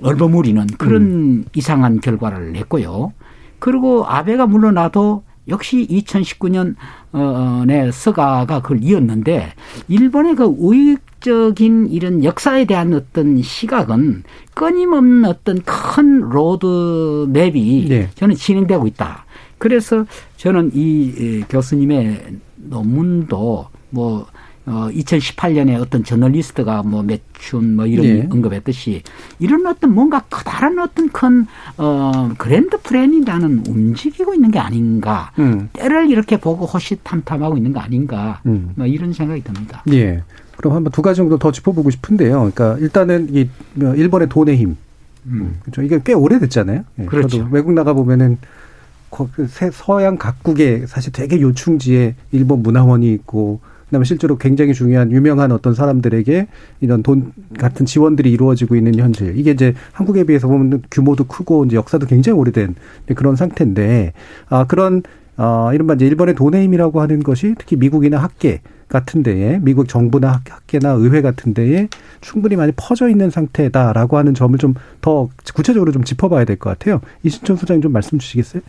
얼버무리는 그런 음. 이상한 결과를 냈고요. 그리고 아베가 물러나도 역시 2019년 어 서가가 그걸 이었는데 일본의 그 우익적인 이런 역사에 대한 어떤 시각은 끊임없는 어떤 큰 로드맵이 네. 저는 진행되고 있다. 그래서 저는 이 교수님의 논문도 뭐 어, 2018년에 어떤 저널리스트가 뭐 매춘 뭐 이런 예. 언급했듯이 이런 어떤 뭔가 커다란 어떤 큰, 어, grand plan이라는 움직이고 있는 게 아닌가. 음. 때를 이렇게 보고 호시탐탐하고 있는 거 아닌가. 음. 뭐 이런 생각이 듭니다. 예. 그럼 한번 두 가지 정도 더 짚어보고 싶은데요. 그러니까 일단은 이뭐 일본의 돈의 힘. 음. 그렇죠. 이게 꽤 오래됐잖아요. 예. 그렇죠. 외국 나가 보면은 그 서양 각국에 사실 되게 요충지에 일본 문화원이 있고 그다음에 실제로 굉장히 중요한 유명한 어떤 사람들에게 이런 돈 같은 지원들이 이루어지고 있는 현실. 이게 이제 한국에 비해서 보면 규모도 크고 이제 역사도 굉장히 오래된 그런 상태인데 아 그런 어 이른바 이제 일본의 돈의 힘이라고 하는 것이 특히 미국이나 학계 같은 데에 미국 정부나 학계나 의회 같은 데에 충분히 많이 퍼져 있는 상태다라고 하는 점을 좀 더 구체적으로 좀 짚어봐야 될 것 같아요. 이신천 소장님 좀 말씀 주시겠어요?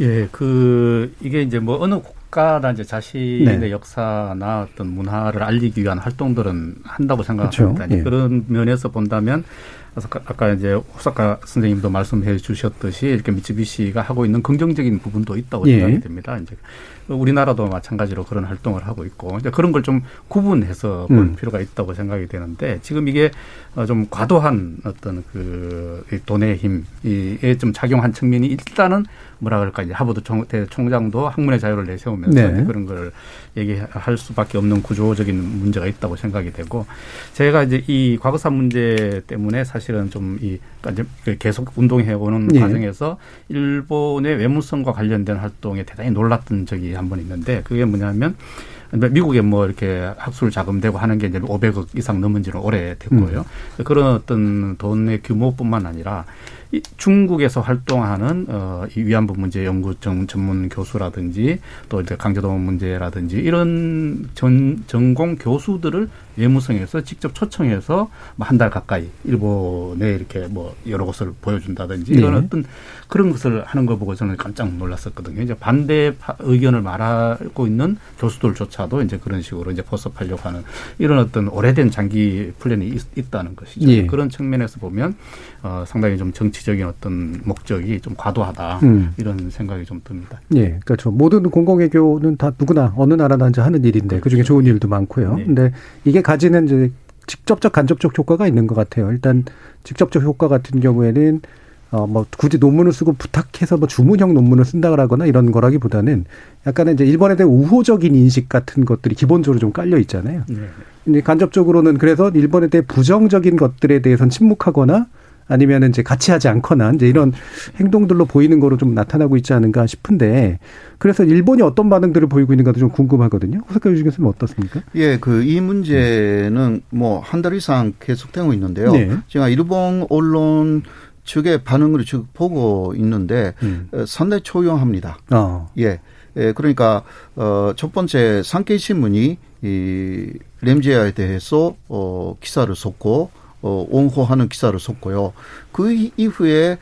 예, 그 이게 이제 뭐 어느 국가나 이제 자신의 네. 역사나 어떤 문화를 알리기 위한 활동들은 한다고 생각합니다. 그렇죠. 예. 그런 면에서 본다면 아까 이제 호사카 선생님도 말씀해 주셨듯이 이렇게 미츠비시가 하고 있는 긍정적인 부분도 있다고 예. 생각이 됩니다. 이제 우리나라도 마찬가지로 그런 활동을 하고 있고 이제 그런 걸 좀 구분해서 볼 음. 필요가 있다고 생각이 되는데 지금 이게 어, 좀 과도한 어떤 그 돈의 힘에 좀 작용한 측면이 일단은 뭐라 그럴까 이제 하버드 총, 총장도 학문의 자유를 내세우면서 네. 그런 걸 얘기할 수밖에 없는 구조적인 문제가 있다고 생각이 되고 제가 이제 이 과거사 문제 때문에 사실은 좀이 그러니까 계속 운동해 오는 네. 과정에서 일본의 외무성과 관련된 활동에 대단히 놀랐던 적이 한 번 있는데 그게 뭐냐면 미국에 뭐 이렇게 학술 자금되고 하는 게 이제 500억 이상 넘은 지는 오래 됐고요. 음. 그런 어떤 돈의 규모뿐만 아니라 중국에서 활동하는 어, 이 위안부 문제 연구 전문 교수라든지 또 이제 강제동 문제라든지 이런 전 전공 교수들을 외무성에서 직접 초청해서 뭐 한 달 가까이 일본에 이렇게 뭐 여러 곳을 보여준다든지 이런 네. 어떤 그런 것을 하는 거 보고 저는 깜짝 놀랐었거든요. 이제 반대 의견을 말하고 있는 교수들조차도 이제 그런 식으로 이제 포섭하려고 하는 이런 어떤 오래된 장기 플랜이 있, 다는 것이죠. 예. 그런 측면에서 보면 어, 상당히 좀 정치적인 어떤 목적이 좀 과도하다 음. 이런 생각이 좀 듭니다. 예, 그렇죠. 모든 공공외교는 다 누구나 어느 나라나 이제 하는 일인데 그렇죠. 그 중에 좋은 일도 많고요. 네. 근데 이게 가지는 이제 직접적 간접적 효과가 있는 것 같아요. 일단 직접적 효과 같은 경우에는 어, 뭐, 굳이 논문을 쓰고 부탁해서 뭐 주문형 논문을 쓴다거나 이런 거라기보다는 약간의 이제 일본에 대한 우호적인 인식 같은 것들이 기본적으로 좀 깔려 있잖아요. 네. 이제 간접적으로는 그래서 일본에 대해 부정적인 것들에 대해서는 침묵하거나 아니면 이제 같이 하지 않거나 이제 이런 행동들로 보이는 거로 좀 나타나고 있지 않은가 싶은데 그래서 일본이 어떤 반응들을 보이고 있는가도 좀 궁금하거든요. 호사카 유지 교수님 어떻습니까? 예, 그 이 문제는 뭐 한 달 이상 계속되고 있는데요. 네. 제가 일본 언론 측의 반응을 지금 보고 있는데 음. 어, 상당히 초용합니다. 어. 예. 예, 그러니까 어첫 번째 산케이 신문이 이 램지아에 대해서 어 기사를 썼고 어, 옹호하는 기사를 썼고요. 그 이후에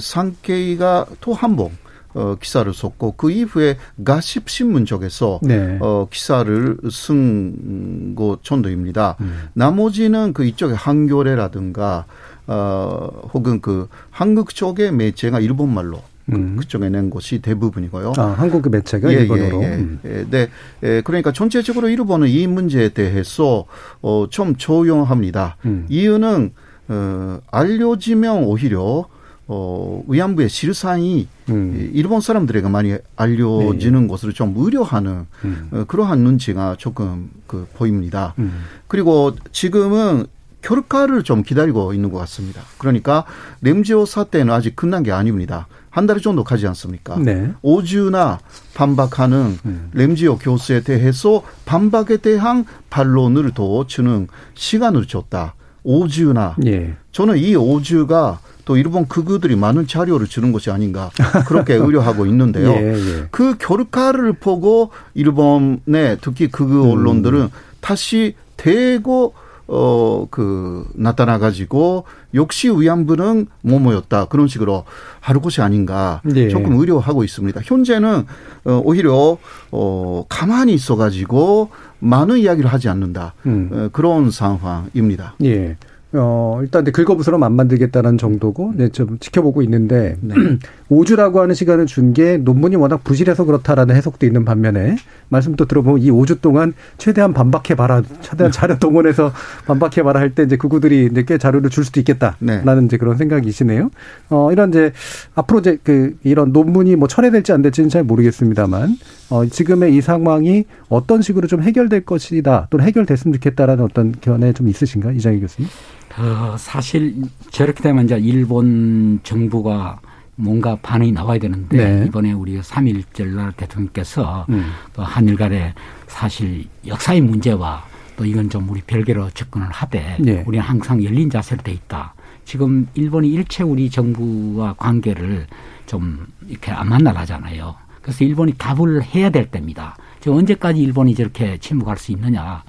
상케이가 또 한 번 어, 기사를 썼고 그 이후에 가십 신문 쪽에서 네. 어, 기사를 쓴 것 정도입니다 음. 나머지는 그 이쪽에 한교래라든가 어, 혹은 그 한국 쪽의 매체가 일본 말로 그 음. 그쪽에 낸 곳이 대부분이고요. 아, 한국 그 매체가 예, 일본어로. 예, 예. 음. 예, 네, 예, 그러니까 전체적으로 일본은 이 문제에 대해서 어, 좀 조용합니다. 음. 이유는 어, 알려지면 오히려 어, 위안부의 실상이 음. 일본 사람들에게 많이 알려지는 네. 것으로 좀 우려하는 음. 어, 그러한 눈치가 조금 그 보입니다. 음. 그리고 지금은 결과를 좀 기다리고 있는 것 같습니다. 그러니까 램지오 사태는 아직 끝난 게 아닙니다. 한달 정도 가지 않습니까? 네. 오주나 반박하는 음. 램지오 교수에 대해서 반박에 대한 반론을 더 주는 시간을 줬다. 오주나 예. 저는 이 오주가 또 일본 극우들이 많은 자료를 주는 것이 아닌가 그렇게 의뢰하고 있는데요. 예, 예. 그 결과를 보고 일본의 특히 극우 음. 언론들은 음. 다시 대고 어, 그, 나타나가지고, 역시 위안부는 뭐뭐였다. 그런 식으로 하는 것이 아닌가. 네. 조금 의료하고 있습니다. 현재는, 어, 오히려, 어, 가만히 있어가지고, 많은 이야기를 하지 않는다. 음. 어, 그런 상황입니다. 예. 어, 일단 긁어부스럼 안 만들겠다는 정도고, 네, 좀 지켜보고 있는데, 네. 5주라고 하는 시간을 준 게 논문이 워낙 부실해서 그렇다라는 해석도 있는 반면에, 말씀 또 들어보면 이 5주 동안 최대한 반박해봐라, 최대한 자료 동원해서 반박해봐라 할 때 이제 그구들이 이제 꽤 자료를 줄 수도 있겠다라는 네. 이제 그런 생각이시네요. 어, 이런 이제, 앞으로 이제 그, 이런 논문이 뭐 철회될지 안 될지는 잘 모르겠습니다만, 어, 지금의 이 상황이 어떤 식으로 좀 해결될 것이다, 또는 해결됐으면 좋겠다라는 어떤 견해 좀 있으신가, 이장희 교수님? 어, 사실 저렇게 되면 이제 일본 정부가 뭔가 반응이 나와야 되는데 네. 이번에 우리 3.1절 날 대통령께서 음. 또 한일 간에 사실 역사의 문제와 또 이건 좀 우리 별개로 접근을 하되 네. 우리는 항상 열린 자세로 돼 있다. 지금 일본이 일체 우리 정부와 관계를 좀 이렇게 안 만나라잖아요. 그래서 일본이 답을 해야 될 때입니다. 저 언제까지 일본이 저렇게 침묵할 수 있느냐.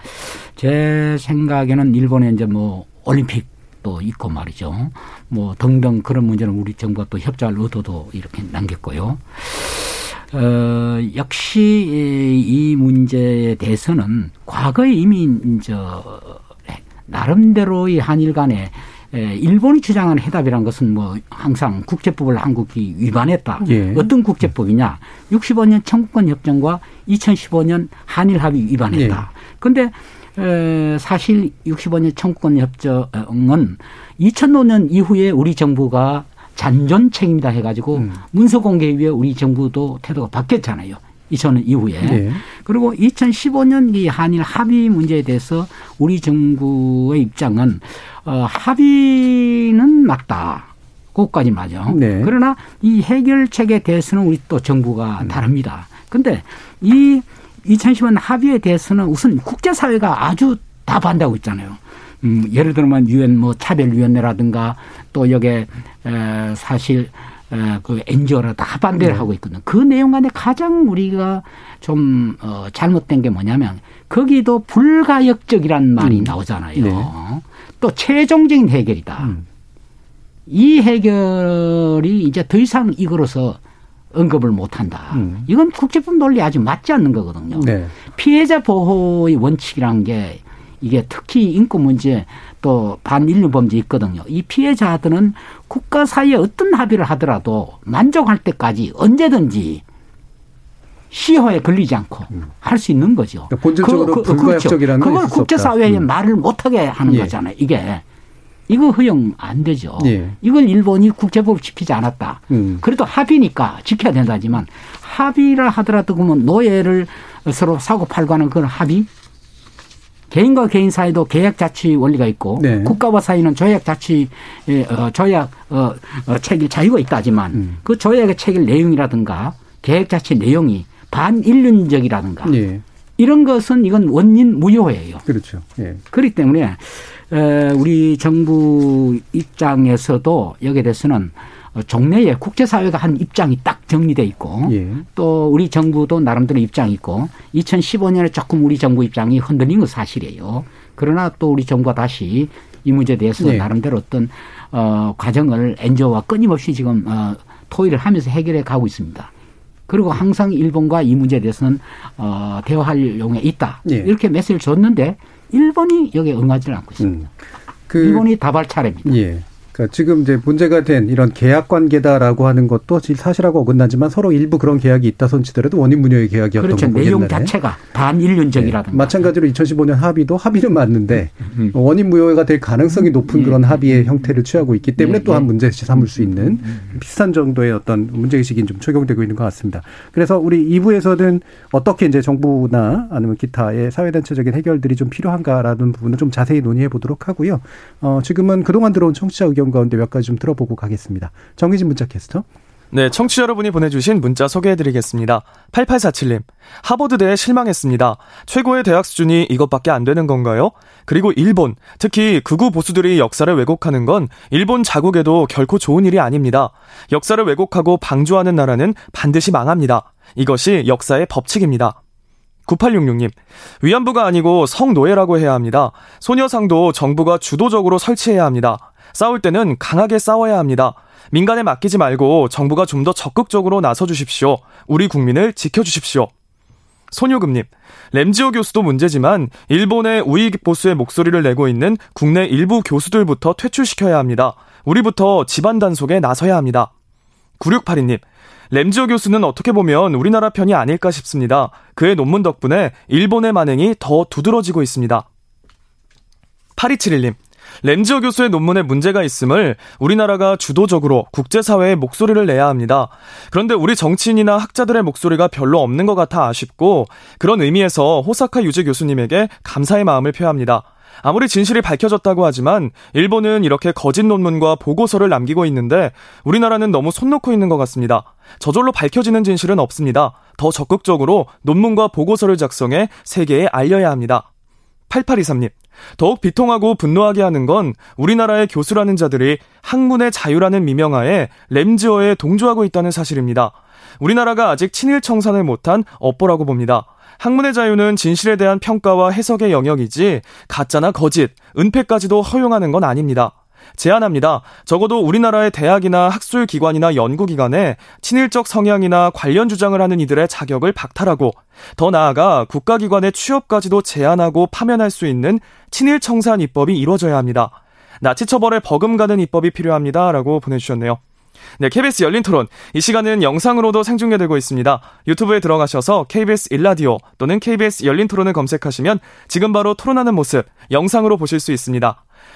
제 생각에는 일본에 이제 뭐 올림픽도 있고 말이죠. 뭐 등등 그런 문제는 우리 정부가 또 협조할 의도도 이렇게 남겼고요. 어, 역시 이 문제에 대해서는 과거에 이미 저 나름대로의 한일 간에 일본이 주장하는 해답이란 것은 뭐 항상 국제법을 한국이 위반했다. 예. 어떤 국제법이냐? 65년 청구권 협정과 2015년 한일 합의 위반했다. 그런데 예. 에, 사실 65년 청구권 협정은 2005년 이후에 우리 정부가 잔존 책임이다 해가지고 음. 문서 공개 위에 우리 정부도 태도가 바뀌었잖아요. 2000년 이후에. 네. 그리고 2015년 이 한일 합의 문제에 대해서 우리 정부의 입장은 어, 합의는 맞다. 그것까지 맞아. 네. 그러나 이 해결책에 대해서는 우리 또 정부가 음. 다릅니다. 근데 이 2010년 합의에 대해서는 우선 국제사회가 아주 다 반대하고 있잖아요. 음, 예를 들면 유엔 뭐 차별위원회라든가 또 여기에 에, 사실 에, 그 NGO라 다 반대를 네. 하고 있거든요. 그 내용 안에 가장 우리가 좀 어, 잘못된 게 뭐냐면 거기도 불가역적이란 말이 음. 나오잖아요. 네. 또 최종적인 해결이다. 음. 이 해결이 이제 더 이상 이거로서 언급을 못한다. 음. 이건 국제법 논리 아주 맞지 않는 거거든요. 네. 피해자 보호의 원칙이란 게 이게 특히 인권 문제 또 반인류 범죄 있거든요. 이 피해자들은 국가 사이에 어떤 합의를 하더라도 만족할 때까지 언제든지 시효에 걸리지 않고 음. 할수 있는 거죠. 그러니까 본질적으로 그, 그, 불가역적이라는 그렇죠. 그걸 국제사회에 음. 말을 못하게 하는 예. 거잖아요. 이게. 이거 허용 안 되죠. 예. 이걸 일본이 국제법을 지키지 않았다. 음. 그래도 합의니까 지켜야 된다지만 합의를 하더라도 그러면 노예를 서로 사고 팔고 하는 그런 합의 개인과 개인 사이도 계약 자치 원리가 있고 네. 국가와 사이는 조약 자치 어, 조약 어, 어, 체결 자유가 있다지만 음. 그 조약의 체결 내용이라든가 계약 자치 내용이 반인륜적이라든가 네. 이런 것은 이건 원인 무효예요. 그렇죠. 예. 그렇기 때문에 우리 정부 입장에서도 여기에 대해서는 종래에 국제사회가 한 입장이 딱 정리돼 있고 예. 또 우리 정부도 나름대로 입장이 있고 2015년에 조금 우리 정부 입장이 흔들린 건 사실이에요. 그러나 또 우리 정부가 다시 이 문제에 대해서 네. 나름대로 어떤 어 과정을 엔저와 끊임없이 지금 어 토의를 하면서 해결해 가고 있습니다. 그리고 항상 일본과 이 문제에 대해서는 어 대화할 용에 있다. 예. 이렇게 메시지를 줬는데 일본이 여기에 응하지를 않고 있습니다. 음. 그, 일본이 다발 차례입니다. 예. 그러니까 지금 이제 문제가 된 이런 계약 관계다라고 하는 것도 사실하고 어긋나지만 서로 일부 그런 계약이 있다 손치더라도 원인 무효의 계약이었던 그렇죠. 거고 내용. 자체가 반인륜적이라든가. 네. 마찬가지로 2015년 합의도 합의는 맞는데 음. 원인 무효가 될 가능성이 높은 음. 그런 합의의 형태를 취하고 있기 때문에 예. 또한 예. 문제 삼을 수 있는 음. 비슷한 정도의 어떤 문제의식이 좀 적용되고 있는 것 같습니다. 그래서 우리 2부에서는 어떻게 이제 정부나 아니면 기타의 사회단체적인 해결들이 좀 필요한가라는 부분을 좀 자세히 논의해 보도록 하고요. 어, 지금은 그동안 들어온 청취자 의견 의견 가운데 몇 가지 좀 들어보고 가겠습니다. 정기진 문자 캐스터. 네, 청취자 여러분이 보내주신 문자 소개해드리겠습니다. 8847님, 하버드대에 실망했습니다. 최고의 대학 수준이 이것밖에 안 되는 건가요? 그리고 일본, 특히 극우 보수들이 역사를 왜곡하는 건 일본 자국에도 결코 좋은 일이 아닙니다. 역사를 왜곡하고 방조하는 나라는 반드시 망합니다. 이것이 역사의 법칙입니다. 9866님, 위안부가 아니고 성노예라고 해야 합니다. 소녀상도 정부가 주도적으로 설치해야 합니다. 싸울 때는 강하게 싸워야 합니다. 민간에 맡기지 말고 정부가 좀 더 적극적으로 나서 주십시오. 우리 국민을 지켜주십시오. 손효금님, 램지오 교수도 문제지만 일본의 우익 보수의 목소리를 내고 있는 국내 일부 교수들부터 퇴출시켜야 합니다. 우리부터 집안 단속에 나서야 합니다. 9682님, 램지오 교수는 어떻게 보면 우리나라 편이 아닐까 싶습니다. 그의 논문 덕분에 일본의 만행이 더 두드러지고 있습니다. 8271님, 램지어 교수의 논문에 문제가 있음을 우리나라가 주도적으로 국제사회에 목소리를 내야 합니다. 그런데 우리 정치인이나 학자들의 목소리가 별로 없는 것 같아 아쉽고 그런 의미에서 호사카 유지 교수님에게 감사의 마음을 표합니다. 아무리 진실이 밝혀졌다고 하지만 일본은 이렇게 거짓 논문과 보고서를 남기고 있는데 우리나라는 너무 손 놓고 있는 것 같습니다. 저절로 밝혀지는 진실은 없습니다. 더 적극적으로 논문과 보고서를 작성해 세계에 알려야 합니다. 8823님. 더욱 비통하고 분노하게 하는 건 우리나라의 교수라는 자들이 학문의 자유라는 미명하에 램지어에 동조하고 있다는 사실입니다. 우리나라가 아직 친일 청산을 못한 업보라고 봅니다. 학문의 자유는 진실에 대한 평가와 해석의 영역이지 가짜나 거짓, 은폐까지도 허용하는 건 아닙니다. 제안합니다. 적어도 우리나라의 대학이나 학술 기관이나 연구기관에 친일적 성향이나 관련 주장을 하는 이들의 자격을 박탈하고 더 나아가 국가기관의 취업까지도 제한하고 파면할 수 있는 친일 청산 입법이 이루어져야 합니다. 나치 처벌에 버금가는 입법이 필요합니다. 라고 보내주셨네요. 네, KBS 열린 토론. 이 시간은 영상으로도 생중계되고 있습니다. 유튜브에 들어가셔서 KBS 일라디오 또는 KBS 열린 토론을 검색하시면 지금 바로 토론하는 모습 영상으로 보실 수 있습니다.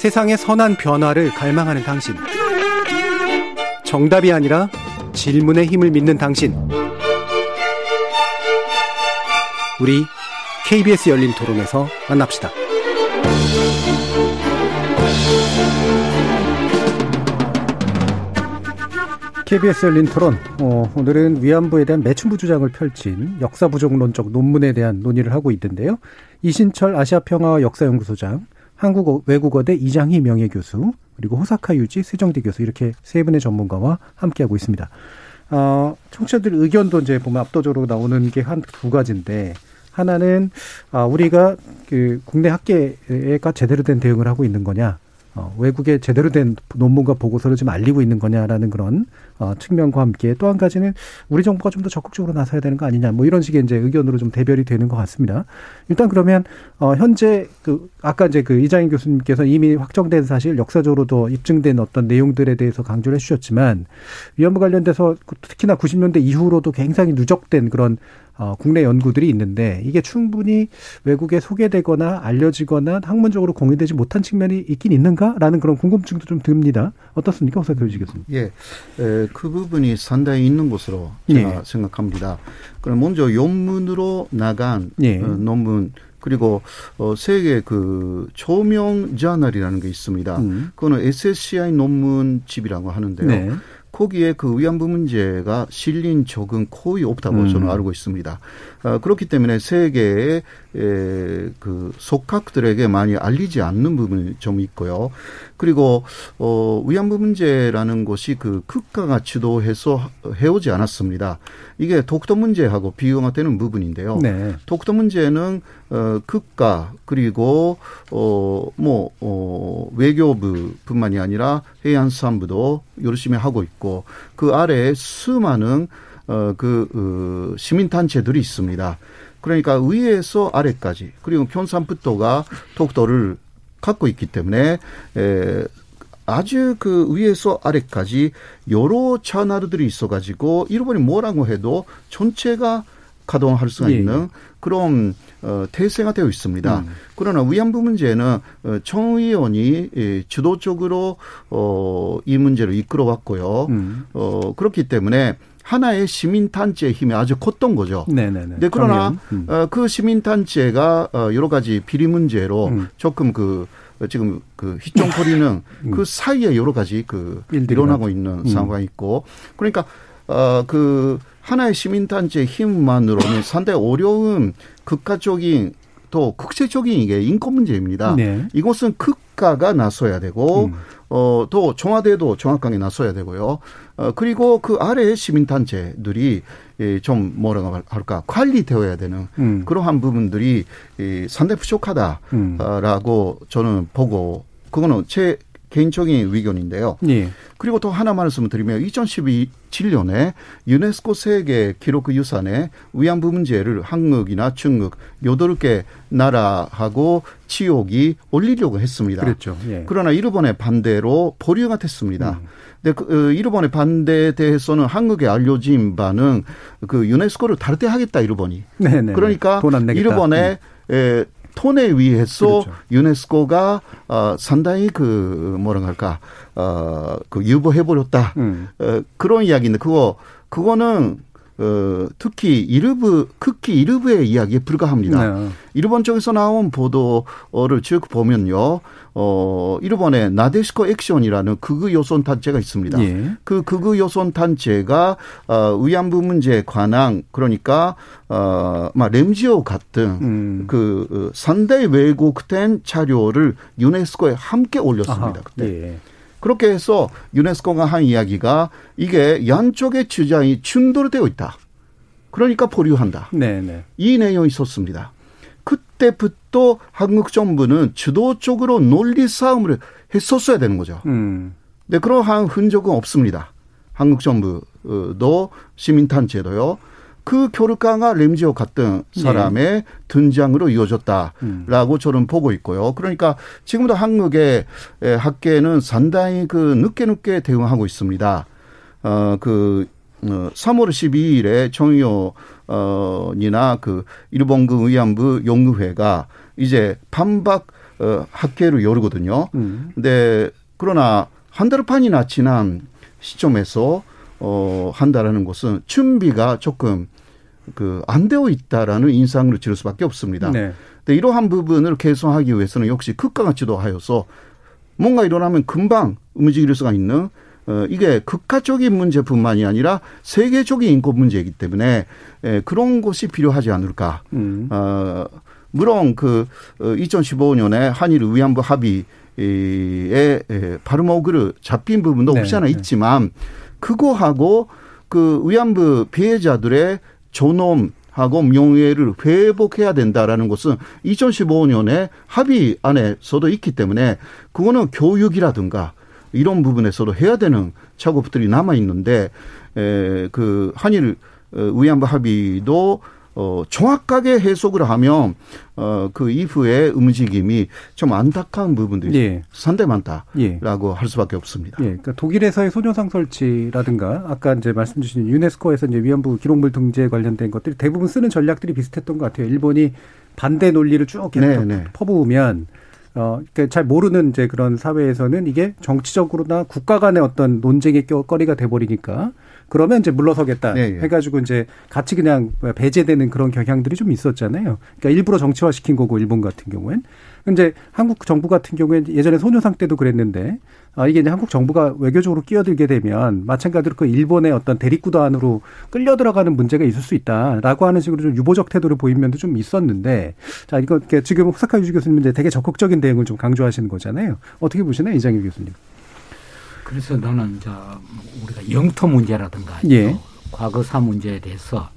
세상의 선한 변화를 갈망하는 당신. 정답이 아니라 질문의 힘을 믿는 당신. 우리 KBS 열린 토론에서 만납시다. KBS 열린 토론. 어, 오늘은 위안부에 대한 매춘부 주장을 펼친 역사 부정론적 논문에 대한 논의를 하고 있는데요. 이신철 아시아평화와 역사연구소장, 한국 외국어대 이장희 명예교수 그리고 호사카 유지 세정대 교수 이렇게 세 분의 전문가와 함께하고 있습니다. 어, 청취자들 의견도 이제 보면 압도적으로 나오는 게 한 두 가지인데 하나는 아, 우리가 그 국내 학계가 제대로 된 대응을 하고 있는 거냐 어, 외국에 제대로 된 논문과 보고서를 좀 알리고 있는 거냐라는 그런 어, 측면과 함께 또 한 가지는 우리 정부가 좀 더 적극적으로 나서야 되는 거 아니냐 뭐 이런 식의 이제 의견으로 좀 대별이 되는 것 같습니다. 일단 그러면 어, 현재 그 아까 이제 그 이장인 교수님께서 이미 확정된 사실 역사적으로도 입증된 어떤 내용들에 대해서 강조를 해주셨지만 위안부 관련돼서 특히나 90년대 이후로도 굉장히 누적된 그런 어, 국내 연구들이 있는데 이게 충분히 외국에 소개되거나 알려지거나 학문적으로 공유되지 못한 측면이 있긴 있는가라는 그런 궁금증도 좀 듭니다. 어떻습니까, 호사 교수님? 예, 에, 그 부분이 상당히 있는 것으로 제가 예. 생각합니다. 그럼 먼저 논문으로 나간 예. 어, 논문 그리고 어 세계 그 초명 저널이라는 게 있습니다. 음. 그거는 SSCI 논문집이라고 하는데요. 네. 거기에 그 위안부 문제가 실린 적은 거의 없다고 음. 저는 알고 있습니다. 어, 그렇기 때문에 세계의 에, 그 속학들에게 많이 알리지 않는 부분이 좀 있고요. 그리고 어 위안부 문제라는 것이 그 국가가 주도해서 해오지 않았습니다. 이게 독도 문제하고 비교가 되는 부분인데요. 네. 독도 문제는 어 국가 그리고 어뭐 어, 외교부뿐만이 아니라 해양수산부도 열심히 하고 있고 그 아래에 수많은 어그 어, 시민단체들이 있습니다. 그러니까 위에서 아래까지 그리고 평산부터가 독도를 갖고 있기 때문에 에, 아주 그 위에서 아래까지 여러 채널들이 있어가지고 일본이 뭐라고 해도 전체가 가동할 수가 예. 있는 그런 어, 태세가 되어 있습니다. 음. 그러나 위안부 문제는 어, 청 의원이 예, 주도적으로 어, 이 문제를 이끌어왔고요. 음. 어, 그렇기 때문에 하나의 시민단체의 힘이 아주 컸던 거죠. 네네네. 네, 그러나 음. 어, 그 시민단체가 어, 여러 가지 비리 문제로 음. 조금 그 지금 그 희종거리는 음. 그 사이에 여러 가지 그 일어나고 있는 음. 상황이 있고 그러니까 어그 하나의 시민단체 힘만으로는 상당히 어려운 국가적인 또 국제적인 이게 인권 문제입니다. 네. 이것은 국가가 나서야 되고 음. 어, 또 청와대도 정확하게 나서야 되고요. 어, 그리고 그 아래의 시민단체들이 예, 좀 뭐라고 할까 관리되어야 되는 음. 그러한 부분들이 이 상당히 부족하다라고 음. 저는 보고 그거는 제 개인적인 의견인데요. 예. 그리고 또 하나 말씀을 드리면 2017년에 유네스코 세계 기록 유산에 위안부 문제를 한국이나 중국 여덟 개 나라하고 지역이 올리려고 했습니다. 그렇죠. 예. 그러나 일본의 반대로 보류가 됐습니다. 음. 근데 그 어, 일본의 반대에 대해서는 한국에 알려진 바는 그 유네스코를 탈퇴 하겠다 일본이. 네네. 그러니까 일본의 음. 에, 톤에 의해서 그렇죠. 유네스코가 어, 상당히 그 뭐라 할까 어그 유보해 버렸다 음. 어, 그런 이야기인데 그거 그거는 어, 특히 일부, 극히 일부의 이야기에 불과합니다. 네. 일본 쪽에서 나온 보도를 쭉 보면요, 어, 일본의 나데시코 액션이라는 극우 요선 단체가 있습니다. 예. 그 극우 요선 단체가, 어, 위안부 문제에 관한, 그러니까, 어, 막 램지오 같은 음. 그, 어, 상대 왜곡된 자료를 유네스코에 함께 올렸습니다. 아하. 그때. 예. 그렇게 해서 유네스코가 한 이야기가 이게 양쪽의 주장이 충돌되어 있다. 그러니까 보류한다. 네네. 네. 이 내용이 있었습니다. 그때부터 한국 정부는 주도적으로 논리 싸움을 했었어야 되는 거죠. 음. 네, 그러한 흔적은 없습니다. 한국 정부도 시민단체도요. 그 결과가 램지오 같은 사람의 네. 등장으로 이어졌다라고 음. 저는 보고 있고요. 그러니까 지금도 한국의 학계는 상당히 그 늦게 늦게 대응하고 있습니다. 어, 그, 어, 3월 12일에 정의호, 어, 이나 그 일본군 위안부 용의회가 이제 반박, 어, 학계를 열거든요. 음. 근데 그러나 한 달 반이나 지난 시점에서 어, 한다라는 것은 준비가 조금 그 안 되어 있다라는 인상을 지을 수밖에 없습니다. 네. 근데 이러한 부분을 개선하기 위해서는 역시 극강을 지도하여서 뭔가 일어나면 금방 움직일 수가 있는 어, 이게 국가적인 문제뿐만이 아니라 세계적인 인권 문제이기 때문에 에, 그런 것이 필요하지 않을까. 음. 어, 물론 그 2015년에 어, 한일 위안부 합의에 바르모그를 잡힌 부분도 없지 않아 네, 네. 있지만 그거하고 그 위안부 피해자들의 존엄하고 명예를 회복해야 된다라는 것은 2015년에 합의 안에서도 있기 때문에 그거는 교육이라든가 이런 부분에서도 해야 되는 작업들이 남아 있는데 에그 한일 어, 위안부 합의도 어, 정확하게 해석을 하면 어, 그 이후의 움직임이 좀 안타까운 부분들이 예. 상당히 많다라고 예. 할 수밖에 없습니다. 예. 그러니까 독일에서의 소녀상 설치라든가 아까 이제 말씀 주신 유네스코에서 이제 위안부 기록물 등재 관련된 것들이 대부분 쓰는 전략들이 비슷했던 것 같아요. 일본이 반대 논리를 쭉 계속 네, 네. 퍼부으면 어, 그러니까 잘 모르는 이제 그런 사회에서는 이게 정치적으로나 국가 간의 어떤 논쟁의 거리가 돼버리니까 그러면 이제 물러서겠다 네, 네. 해가지고 이제 같이 그냥 배제되는 그런 경향들이 좀 있었잖아요. 그러니까 일부러 정치화 시킨 거고 일본 같은 경우엔. 근데 한국 정부 같은 경우엔 예전에 소녀상 때도 그랬는데 아 이게 이제 한국 정부가 외교적으로 끼어들게 되면 마찬가지로 그 일본의 어떤 대립구도 안으로 끌려 들어가는 문제가 있을 수 있다라고 하는 식으로 좀 유보적 태도를 보인 면도 좀 있었는데 자 이거 지금 후사카 유지 교수님 이제 되게 적극적인 대응을 좀 강조하시는 거잖아요. 어떻게 보시나요, 이장일 교수님? 그래서 나는 이제 우리가 영토 문제라든가 예. 과거사 문제에 대해서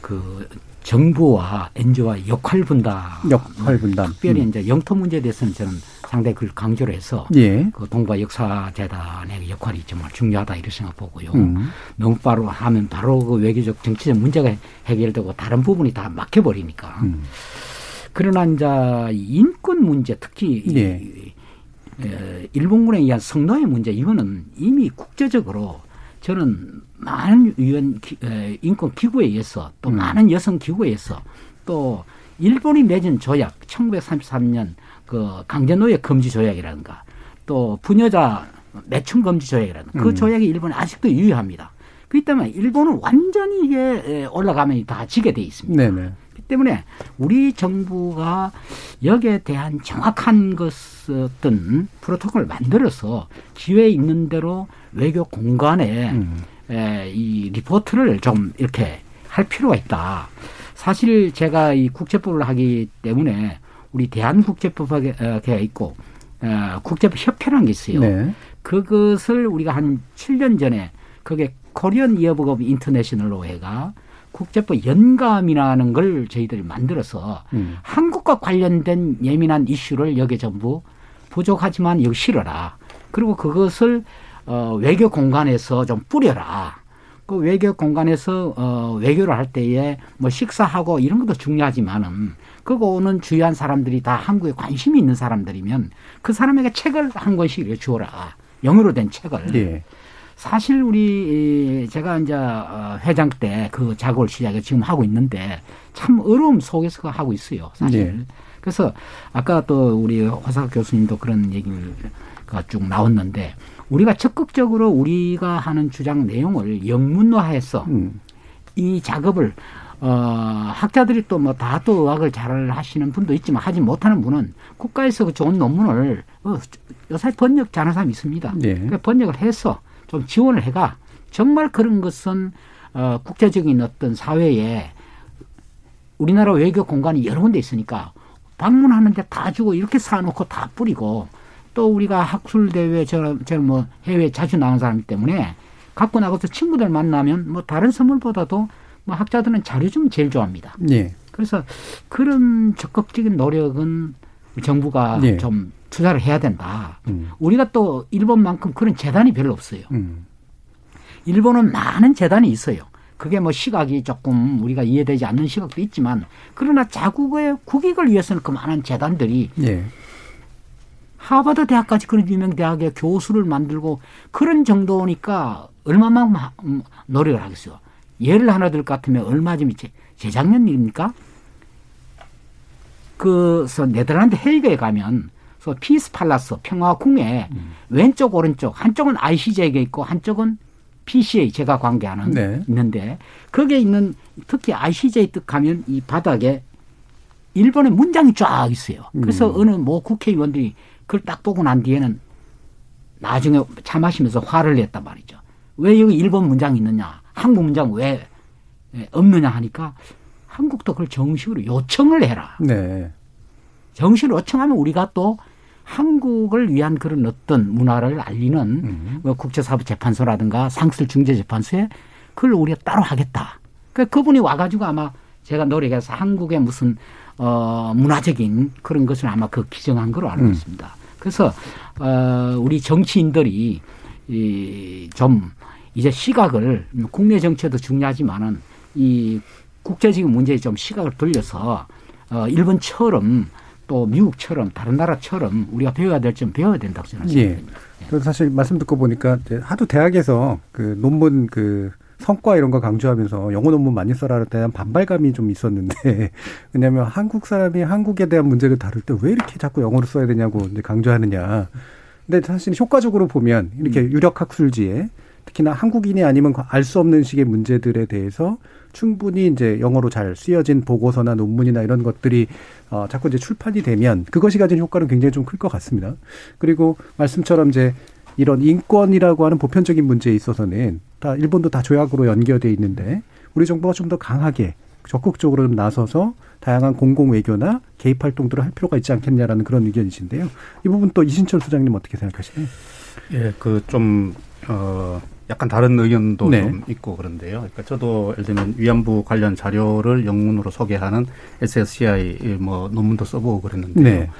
그 정부와 엔지오와 역할 분담, 역할 분담. 특별히 음. 이제 영토 문제에 대해서는 저는 상당히 그걸 강조를 해서 예. 그 동북아 역사 재단의 역할이 정말 중요하다 이렇게 생각 보고요. 음. 너무 바로 하면 바로 그 외교적 정치적 문제가 해결되고 다른 부분이 다 막혀 버리니까. 음. 그러나 이제 인권 문제 특히 예. 일본군에 의한 성노예 문제 이거는 이미 국제적으로 저는 많은 유엔 인권 기구에 의해서 또 음. 많은 여성 기구에 의해서 또 일본이 맺은 조약 1933년 그 강제노예 금지 조약이라든가 또 부녀자 매춘 금지 조약이라든가 그 음. 조약이 일본에 아직도 유효합니다. 그렇기 때문에 일본은 완전히 이게 올라가면 다 지게 돼 있습니다. 네네. 때문에 우리 정부가 여기에 대한 정확한 것은 프로토콜을 만들어서 기회 있는 대로 외교 공간에 음. 에, 이 리포트를 좀 이렇게 할 필요가 있다. 사실 제가 이 국제법을 하기 때문에 우리 대한국제법학회 있고 어, 국제법 협회라는 게 있어요. 네. 그것을 우리가 한 7년 전에 그게 Korean of International Law 해가 국제법 연감이라는 걸 저희들이 만들어서 음. 한국과 관련된 예민한 이슈를 여기 전부 부족하지만 여기 실어라. 그리고 그것을 어, 외교 공간에서 좀 뿌려라. 그 외교 공간에서 어, 외교를 할 때에 뭐 식사하고 이런 것도 중요하지만은 그거 오는 주요한 사람들이 다 한국에 관심이 있는 사람들이면 그 사람에게 책을 한 권씩 주어라. 영어로 된 책을. 네. 사실 우리 제가 이제 어, 회장 때 그 작업을 시작해 지금 하고 있는데 참 어려움 속에서 하고 있어요. 사실. 네. 그래서 아까 또 우리 화사 교수님도 그런 얘기가 쭉 나왔는데 우리가 적극적으로 우리가 하는 주장 내용을 영문화해서 음. 이 작업을 어, 학자들이 또 뭐 다 또 의학을 잘 하시는 분도 있지만 하지 못하는 분은 국가에서 그 좋은 논문을 어, 요새 번역 잘하는 사람이 있습니다. 네. 그러니까 번역을 해서 좀 지원을 해가 정말 그런 것은 어, 국제적인 어떤 사회에 우리나라 외교 공간이 여러 군데 있으니까 방문하는데 다 주고 이렇게 사놓고 다 뿌리고 또 우리가 학술 대회 저는 저는 뭐 해외 자주 나온 사람이기 때문에 갖고 나가서 친구들 만나면 뭐 다른 선물보다도 뭐 학자들은 자료 좀 제일 좋아합니다. 네. 그래서 그런 적극적인 노력은 정부가 네. 좀 투자를 해야 된다. 음. 우리가 또 일본만큼 그런 재단이 별로 없어요. 음. 일본은 많은 재단이 있어요. 그게 뭐 시각이 조금 우리가 이해되지 않는 시각도 있지만 그러나 자국의 국익을 위해서는 그 많은 재단들이 네. 하버드 대학까지 그런 유명 대학의 교수를 만들고 그런 정도니까 얼마만큼 음, 노력을 하겠어요. 예를 하나 들 것 같으면 얼마 전에 재작년 일입니까? 그서 네덜란드 헤이그에 가면 그 Peace Palace 평화궁에 음. 왼쪽 오른쪽 한쪽은 ICJ가 있고 한쪽은 PCA 제가 관계하는 네. 있는데 거기에 있는 특히 ICJ 뜻 가면 이 바닥에 일본의 문장이 쫙 있어요. 그래서 음. 어느 뭐 국회의원들이 그걸 딱 보고 난 뒤에는 나중에 차 마시면서 화를 냈단 말이죠. 왜 여기 일본 문장이 있느냐? 한국 문장 왜 없느냐 하니까 한국도 그걸 정식으로 요청을 해라. 네. 정식으로 요청하면 우리가 또 한국을 위한 그런 어떤 문화를 알리는 음. 뭐 국제사법재판소라든가 상술중재재판소에 그걸 우리가 따로 하겠다. 그 그분이 와가지고 아마 제가 노력해서 한국의 무슨 어 문화적인 그런 것을 아마 그 기정한 걸로 알고 음. 있습니다. 그래서 어 우리 정치인들이 이좀 이제 시각을 국내 정치도 중요하지만은 이 국제적인 문제에 좀 시각을 돌려서 어 일본처럼 또 미국처럼 다른 나라처럼 우리가 배워야 될 점 배워야 된다고 저는 생각합니다. 예. 그래서 사실 말씀 듣고 보니까 하도 대학에서 그 논문 그 성과 이런 거 강조하면서 영어 논문 많이 써라에 대한 반발감이 좀 있었는데 왜냐하면 한국 사람이 한국에 대한 문제를 다룰 때 왜 이렇게 자꾸 영어를 써야 되냐고 이제 강조하느냐. 근데 사실 효과적으로 보면 이렇게 음. 유력 학술지에 특히나 한국인이 아니면 알 수 없는 식의 문제들에 대해서 충분히 이제 영어로 잘 쓰여진 보고서나 논문이나 이런 것들이 어 자꾸 이제 출판이 되면 그것이 가진 효과는 굉장히 좀 클 것 같습니다. 그리고 말씀처럼 이제 이런 인권이라고 하는 보편적인 문제에 있어서는 다 일본도 다 조약으로 연결돼 있는데 우리 정부가 좀 더 강하게 적극적으로 나서서 다양한 공공 외교나 개입 활동들을 할 필요가 있지 않겠냐라는 그런 의견이신데요. 이 부분 또 이신철 소장님 어떻게 생각하시나요? 예, 그 좀 어. 약간 다른 의견도 네. 좀 있고 그런데요. 그러니까 저도 예를 들면 위안부 관련 자료를 영문으로 소개하는 SSCI 뭐 논문도 써보고 그랬는데요. 네.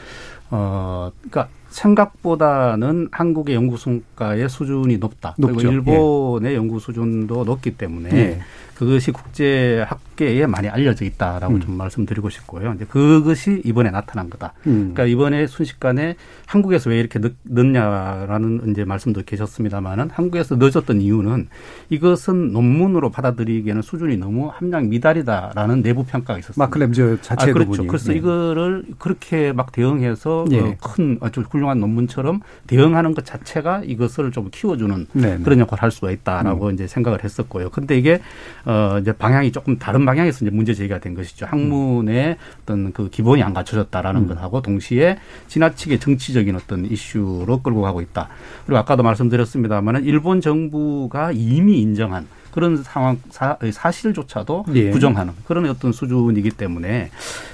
어, 그러니까 생각보다는 한국의 연구 성과의 수준이 높다. 높죠. 그리고 일본의 예. 연구 수준도 높기 때문에 예. 그것이 국제 학계에 많이 알려져 있다라고 음. 좀 말씀드리고 싶고요. 이제 그것이 이번에 나타난 거다. 음. 그러니까 이번에 순식간에 한국에서 왜 이렇게 늦, 늦냐라는 이제 말씀도 계셨습니다만은 한국에서 늦었던 이유는 이것은 논문으로 받아들이기에는 수준이 너무 함량 미달이다라는 내부 평가가 있었습니다. 마클램즈 자체 아, 그렇죠. 그래서 네. 이거를 그렇게 막 대응해서 예. 어, 큰 아주 훌륭한 논문처럼 대응하는 것 자체가 이것을 좀 키워주는 네네. 네. 그런 역할을 할 수가 있다라고 음. 이제 생각을 했었고요. 근데 이게 어 이제 방향이 조금 다른 방향에서 이제 문제 제기가 된 것이죠. 학문의 어떤 그 기본이 안 갖춰졌다라는 음. 것하고 동시에 지나치게 정치적인 어떤 이슈로 끌고 가고 있다. 그리고 아까도 말씀드렸습니다만은 일본 정부가 이미 인정한 그런 상황 사, 실조차도 예. 부정하는 그런 어떤 수준이기 때문에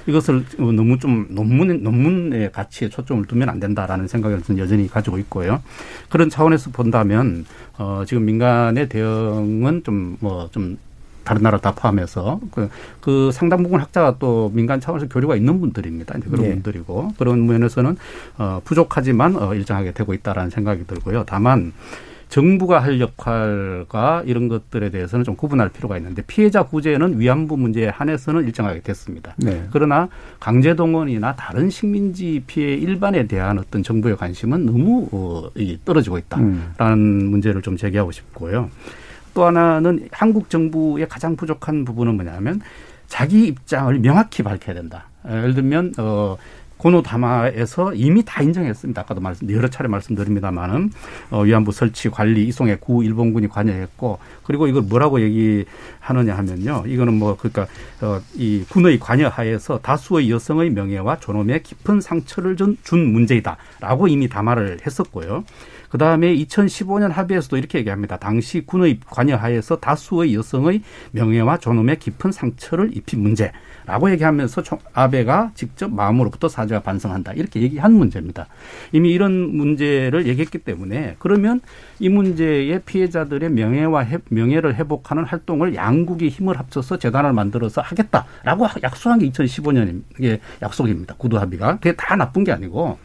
이것을 너무 좀 논문 논문의 가치에 초점을 두면 안 된다라는 생각을 저는 여전히 가지고 있고요. 그런 차원에서 본다면 어 지금 민간의 대응은 좀 뭐좀 뭐 좀 다른 나라 다 포함해서 그, 그 상당 부분 학자가 또 민간 차원에서 교류가 있는 분들입니다. 이제 그런 네. 분들이고 그런 면에서는 어, 부족하지만 어, 일정하게 되고 있다라는 생각이 들고요. 다만 정부가 할 역할과 이런 것들에 대해서는 좀 구분할 필요가 있는데 피해자 구제는 위안부 문제에 한해서는 일정하게 됐습니다. 네. 그러나 강제 동원이나 다른 식민지 피해 일반에 대한 어떤 정부의 관심은 너무 어, 떨어지고 있다라는 음. 문제를 좀 제기하고 싶고요. 또 하나는 한국 정부의 가장 부족한 부분은 뭐냐면 자기 입장을 명확히 밝혀야 된다. 예를 들면 어 고노다마에서 이미 다 인정했습니다. 아까도 말씀 여러 차례 말씀드립니다만은 어, 위안부 설치 관리 이송에 구 일본군이 관여했고 그리고 이걸 뭐라고 얘기하느냐 하면요. 이거는 뭐 그러니까 어, 이 군의 관여하에서 다수의 여성의 명예와 존엄에 깊은 상처를 준, 준 문제이다라고 이미 담화를 했었고요. 그 다음에 2015년 합의에서도 이렇게 얘기합니다. 당시 군의 관여하에서 다수의 여성의 명예와 존엄에 깊은 상처를 입힌 문제라고 얘기하면서 아베가 직접 마음으로부터 사죄와 반성한다. 이렇게 얘기한 문제입니다. 이미 이런 문제를 얘기했기 때문에 그러면 이 문제의 피해자들의 명예와 해, 명예를 회복하는 활동을 양국이 힘을 합쳐서 재단을 만들어서 하겠다라고 약속한 게 2015년 의 약속입니다. 구두 합의가. 그게 다 나쁜 게 아니고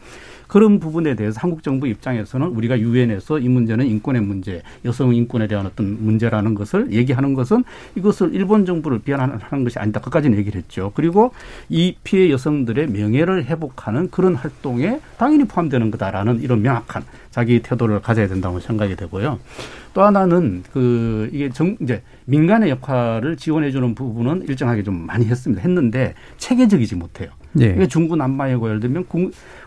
그런 부분에 대해서 한국 정부 입장에서는 우리가 유엔에서 이 문제는 인권의 문제, 여성 인권에 대한 어떤 문제라는 것을 얘기하는 것은 이것을 일본 정부를 비난하는 것이 아니다. 그까지는 얘기를 했죠. 그리고 이 피해 여성들의 명예를 회복하는 그런 활동에 당연히 포함되는 거다라는 이런 명확한 자기 태도를 가져야 된다고 생각이 되고요. 또 하나는 그 이게 정 이제 민간의 역할을 지원해 주는 부분은 일정하게 좀 많이 했습니다. 했는데 체계적이지 못해요. 예. 이게 중구난방이고 예를 들면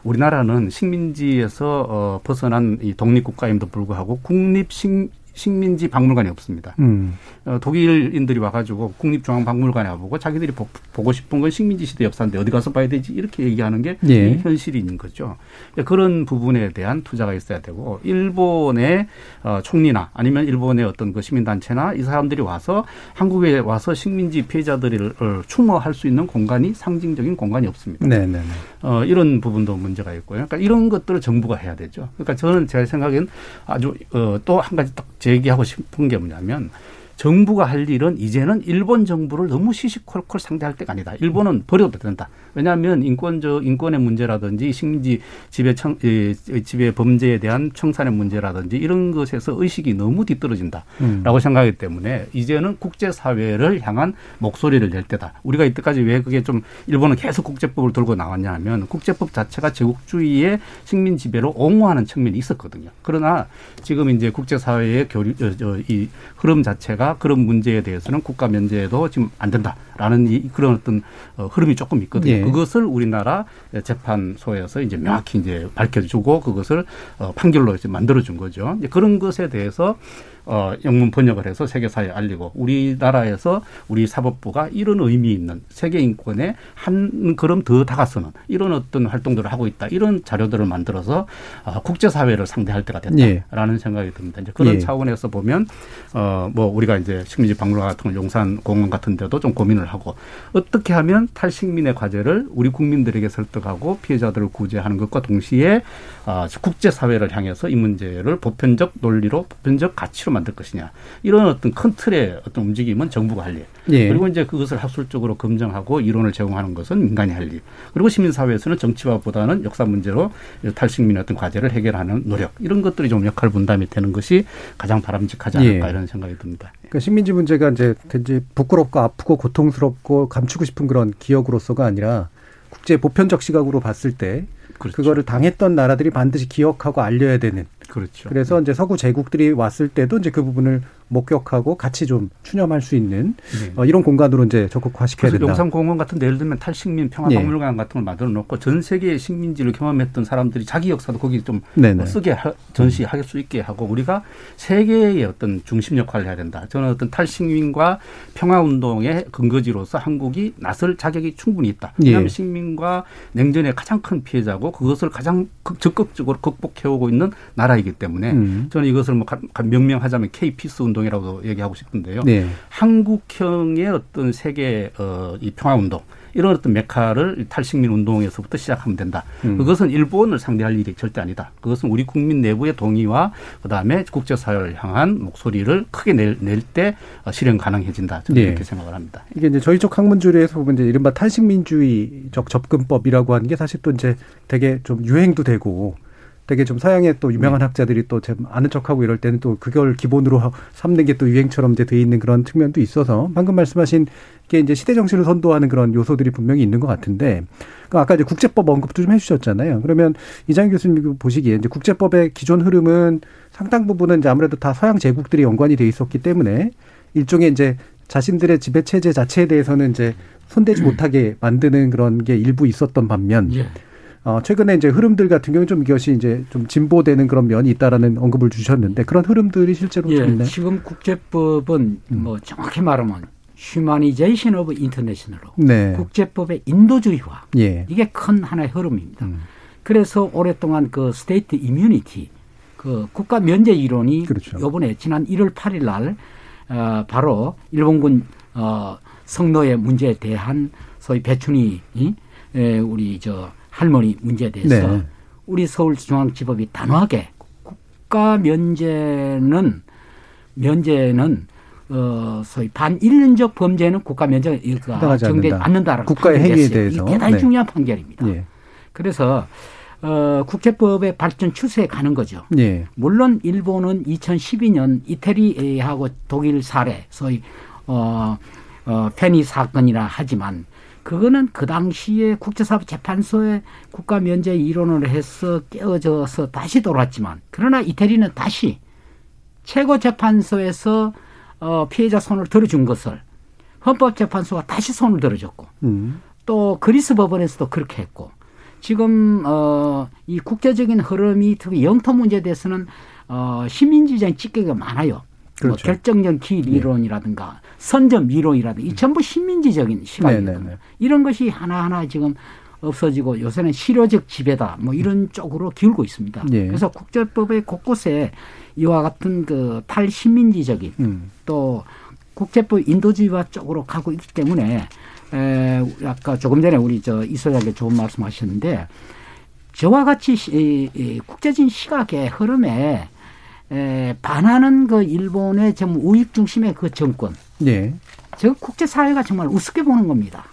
우리나라는 식민지에서 어 벗어난 이 독립국가임도 불구하고 국립식 식민지 박물관이 없습니다. 음. 어, 독일인들이 와가지고 국립중앙박물관에 와보고 자기들이 보, 고 싶은 건 식민지 시대 역사인데 어디 가서 봐야 되지 이렇게 얘기하는 게 예. 현실인 거죠. 그런 부분에 대한 투자가 있어야 되고 일본의 어, 총리나 아니면 일본의 어떤 그 시민단체나 이 사람들이 와서 한국에 와서 식민지 피해자들을 어, 추모할 수 있는 공간이 상징적인 공간이 없습니다. 네네네. 네, 네. 어, 이런 부분도 문제가 있고요. 그러니까 이런 것들을 정부가 해야 되죠. 그러니까 저는 제 생각엔 아주 어, 또 한 가지 딱 제기하고 싶은 게 뭐냐면 정부가 할 일은 이제는 일본 정부를 너무 시시콜콜 상대할 때가 아니다. 일본은 버려도 된다. 왜냐하면 인권적 인권의 문제라든지 식민지 지배 청 지배 범죄에 대한 청산의 문제라든지 이런 것에서 의식이 너무 뒤떨어진다라고 음. 생각하기 때문에 이제는 국제 사회를 향한 목소리를 낼 때다. 우리가 이때까지 왜 그게 좀 일본은 계속 국제법을 들고 나왔냐 하면 국제법 자체가 제국주의의 식민 지배로 옹호하는 측면이 있었거든요. 그러나 지금 이제 국제 사회의 교류 저, 저, 이 흐름 자체가 그런 문제에 대해서는 국가 면제도 지금 안 된다라는 이, 그런 어떤 어, 흐름이 조금 있거든요. 예. 그것을 우리나라 재판소에서 이제 명확히 이제 밝혀주고 그것을 어, 판결로 이제 만들어준 거죠. 이제 그런 것에 대해서 어, 영문 번역을 해서 세계사에 알리고 우리나라에서 우리 사법부가 이런 의미 있는 세계 인권에 한 걸음 더 다가서는 이런 어떤 활동들을 하고 있다. 이런 자료들을 만들어서 어, 국제사회를 상대할 때가 됐다라는 예. 생각이 듭니다. 이제 그런 예. 차원에서 보면 어, 뭐 우리가 이제 식민지 박물관 같은 걸 용산 공원 같은 데도 좀 고민을 하고 어떻게 하면 탈식민의 과제를 우리 국민들에게 설득하고 피해자들을 구제하는 것과 동시에 어, 국제사회를 향해서 이 문제를 보편적 논리로 보편적 가치로 만들 것이냐 이런 어떤 큰 틀의 어떤 움직임은 정부가 할 일. 예. 그리고 이제 그것을 학술적으로 검증하고 이론을 제공하는 것은 민간이 할 일. 그리고 시민사회에서는 정치화보다는 역사 문제로 탈식민의 어떤 과제를 해결하는 노력 이런 것들이 좀 역할 분담이 되는 것이 가장 바람직하지 않을까 예. 이런 생각이 듭니다. 그러니까 식민지 문제가 이제 굉장히 부끄럽고 아프고 고통스럽고 감추고 싶은 그런 기억으로서가 아니라 국제 보편적 시각으로 봤을 때 그렇죠. 그거를 당했던 나라들이 반드시 기억하고 알려야 되는. 그렇죠. 그래서 이제 서구 제국들이 왔을 때도 이제 그 부분을 목격하고 같이 좀 추념할 수 있는 네. 어, 이런 공간으로 이제 적극화시켜야 된다. 용산공원 같은 데 예를 들면 탈식민 평화박물관 네. 같은 걸 만들어 놓고 전 세계의 식민지를 경험했던 사람들이 자기 역사도 거기 좀 네네. 쓰게 하, 전시할 수 있게 하고 우리가 세계의 어떤 중심 역할을 해야 된다. 저는 어떤 탈식민과 평화운동의 근거지로서 한국이 나설 자격이 충분히 있다. 예. 왜냐하면 예. 식민과 냉전의 가장 큰 피해자고 그것을 가장 적극적으로 극복해오고 있는 나라이기 때문에 음. 저는 이것을 뭐 명명하자면 K-피스 운동 운동이라고 얘기하고 싶은데요. 네. 한국형의 어떤 세계 어, 이 평화 운동 이런 어떤 메카를 탈식민 운동에서부터 시작하면 된다. 음. 그것은 일본을 상대할 일이 절대 아니다. 그것은 우리 국민 내부의 동의와 그다음에 국제사회를 향한 목소리를 크게 낼, 낼때 어, 실현 가능해진다. 저는 네. 이렇게 생각을 합니다. 이게 이제 저희 쪽 학문주의에서 보면 이제 이른바 탈식민주의적 접근법이라고 하는 게 사실 또 이제 되게 좀 유행도 되고 되게 좀 서양의 또 유명한 네. 학자들이 또 아는 척하고 이럴 때는 또 그걸 기본으로 삼는 게 또 유행처럼 이제 돼 있는 그런 측면도 있어서 방금 말씀하신 게 이제 시대 정신을 선도하는 그런 요소들이 분명히 있는 것 같은데 그 아까 이제 국제법 언급도 좀 해주셨잖아요. 그러면 이장 교수님 보시기에 이제 국제법의 기존 흐름은 상당 부분은 이제 아무래도 다 서양 제국들이 연관이 돼 있었기 때문에 일종의 이제 자신들의 지배 체제 자체에 대해서는 이제 손대지 못하게 만드는 그런 게 일부 있었던 반면. 예. 어, 최근에 이제 흐름들 같은 경우는 좀 이것이 이제 좀 진보되는 그런 면이 있다라는 언급을 주셨는데 그런 흐름들이 실제로 예, 좀 있나요? 지금 국제법은 음. 뭐 정확히 말하면 humanization of international law 네. 국제법의 인도주의화 예. 이게 큰 하나의 흐름입니다. 음. 그래서 오랫동안 그 state immunity 그 국가 면제 이론이 그렇죠. 요번에 지난 1월 8일 날 어, 바로 일본군 어, 성노예 문제에 대한 소위 배춘이 에, 우리 저 할머니 문제에 대해서 네. 우리 서울중앙지법이 단호하게 국가 면제는 면제는 어 소위 반인륜적 범죄는 국가 면제가 정되지 않는다라는 국가의 행위에 대해서 대단히 네. 중요한 판결입니다. 네. 그래서 어, 국제법의 발전 추세에 가는 거죠. 네. 물론 일본은 2012년 이태리하고 독일 사례, 소위 어, 어, 페니 사건이라 하지만 그거는 그 당시에 국제사법재판소에 국가 면제 이론을 해서 깨어져서 다시 돌아왔지만 그러나 이태리는 다시 최고재판소에서 어, 피해자 손을 들어준 것을 헌법재판소가 다시 손을 들어줬고 음. 또 그리스 법원에서도 그렇게 했고 지금 어, 이 국제적인 흐름이 특히 영토 문제에 대해서는 어, 시민주의적인 찌개가 많아요. 뭐 그렇죠. 뭐 결정적 기이론이라든가 네. 선점 이론이라든가 이 전부 시민지적인 시각입니다. 네, 네, 네. 이런 것이 하나하나 지금 없어지고 요새는 실효적 지배다 뭐 이런 쪽으로 기울고 있습니다. 네. 그래서 국제법의 곳곳에 이와 같은 그 탈시민지적인 음. 또 국제법 인도주의화 쪽으로 가고 있기 때문에 에, 아까 조금 전에 우리 저 이소장께 좋은 말씀하셨는데 저와 같이 이, 이 국제적인 시각의 흐름에 에, 반하는 그 일본의 정 우익 중심의 그 정권. 네. 저 국제 사회가 정말 우습게 보는 겁니다.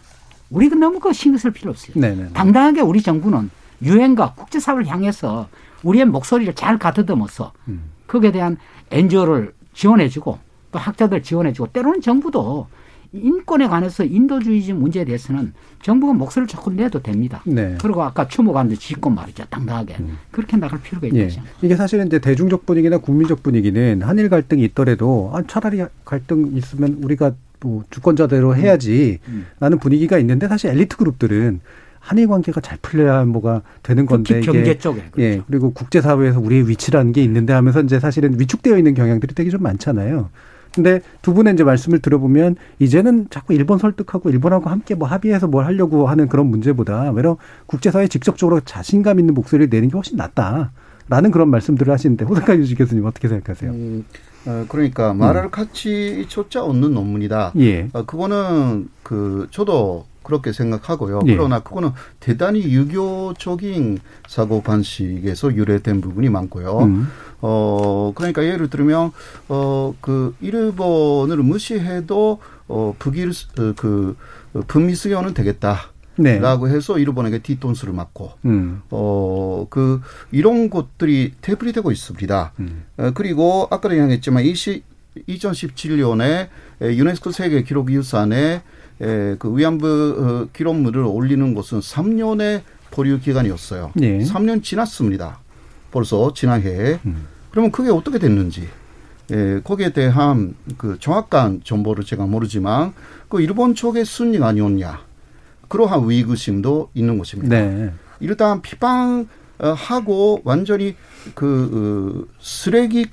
우리가 너무 그 신경 쓸 필요 없어요. 네네. 네, 네. 당당하게 우리 정부는 유엔과 국제 사회를 향해서 우리의 목소리를 잘 가다듬어서 음. 거기에 대한 엔저를 지원해주고 또 학자들 지원해주고 때로는 정부도 인권에 관해서 인도주의적 문제에 대해서는 정부가 목소리를 조금 내도 됩니다. 네. 그리고 아까 추모관도 짓고 말이죠. 당당하게. 음. 그렇게 나갈 필요가 있죠. 예. 이게 사실은 이제 대중적 분위기나 국민적 분위기는 한일 갈등이 있더라도 아, 차라리 갈등 있으면 우리가 뭐 주권자대로 해야지 음. 라는 분위기가 있는데 사실 엘리트 그룹들은 한일 관계가 잘 풀려야 뭐가 되는 건데 경제 쪽에 그렇죠. 예 그리고 국제 사회에서 우리의 위치라는 게 있는데 하면서 이제 사실은 위축되어 있는 경향들이 되게 좀 많잖아요. 근데 두 분의 이제 말씀을 들어보면 이제는 자꾸 일본 설득하고 일본하고 함께 뭐 합의해서 뭘 하려고 하는 그런 문제보다 외려 국제사회에 직접적으로 자신감 있는 목소리를 내는 게 훨씬 낫다. 라는 그런 말씀들을 하시는데 호사카 유지 교수님 어떻게 생각하세요? 음, 어, 그러니까 말할 음. 가치조차 없는 논문이다. 예. 어, 그거는 그 저도 그렇게 생각하고요. 예. 그러나 그거는 대단히 유교적인 사고 방식에서 유래된 부분이 많고요. 음. 어 그러니까 예를 들면 어그 일본을 무시해도 어 북일 어, 그 북미 수교는 되겠다. 네. 라고 해서 일본에게 뒷돈수를 맞고 음. 어 그 이런 것들이 태블이 되고 있습니다. 음. 어, 그리고 아까도 얘기했지만 20, 2017년에 유네스코 세계 기록 유산에 그 위안부 어, 기록물을 올리는 것은 3년의 보류 기간이었어요. 네. 3년 지났습니다. 벌써 지난해에. 음. 그러면 그게 어떻게 됐는지. 예, 거기에 대한 그 정확한 정보를 제가 모르지만 그 일본 쪽의 순위가 아니었냐. 그러한 위의심도 있는 것입니다. 네. 일단 비방하고 완전히 그 어, 쓰레기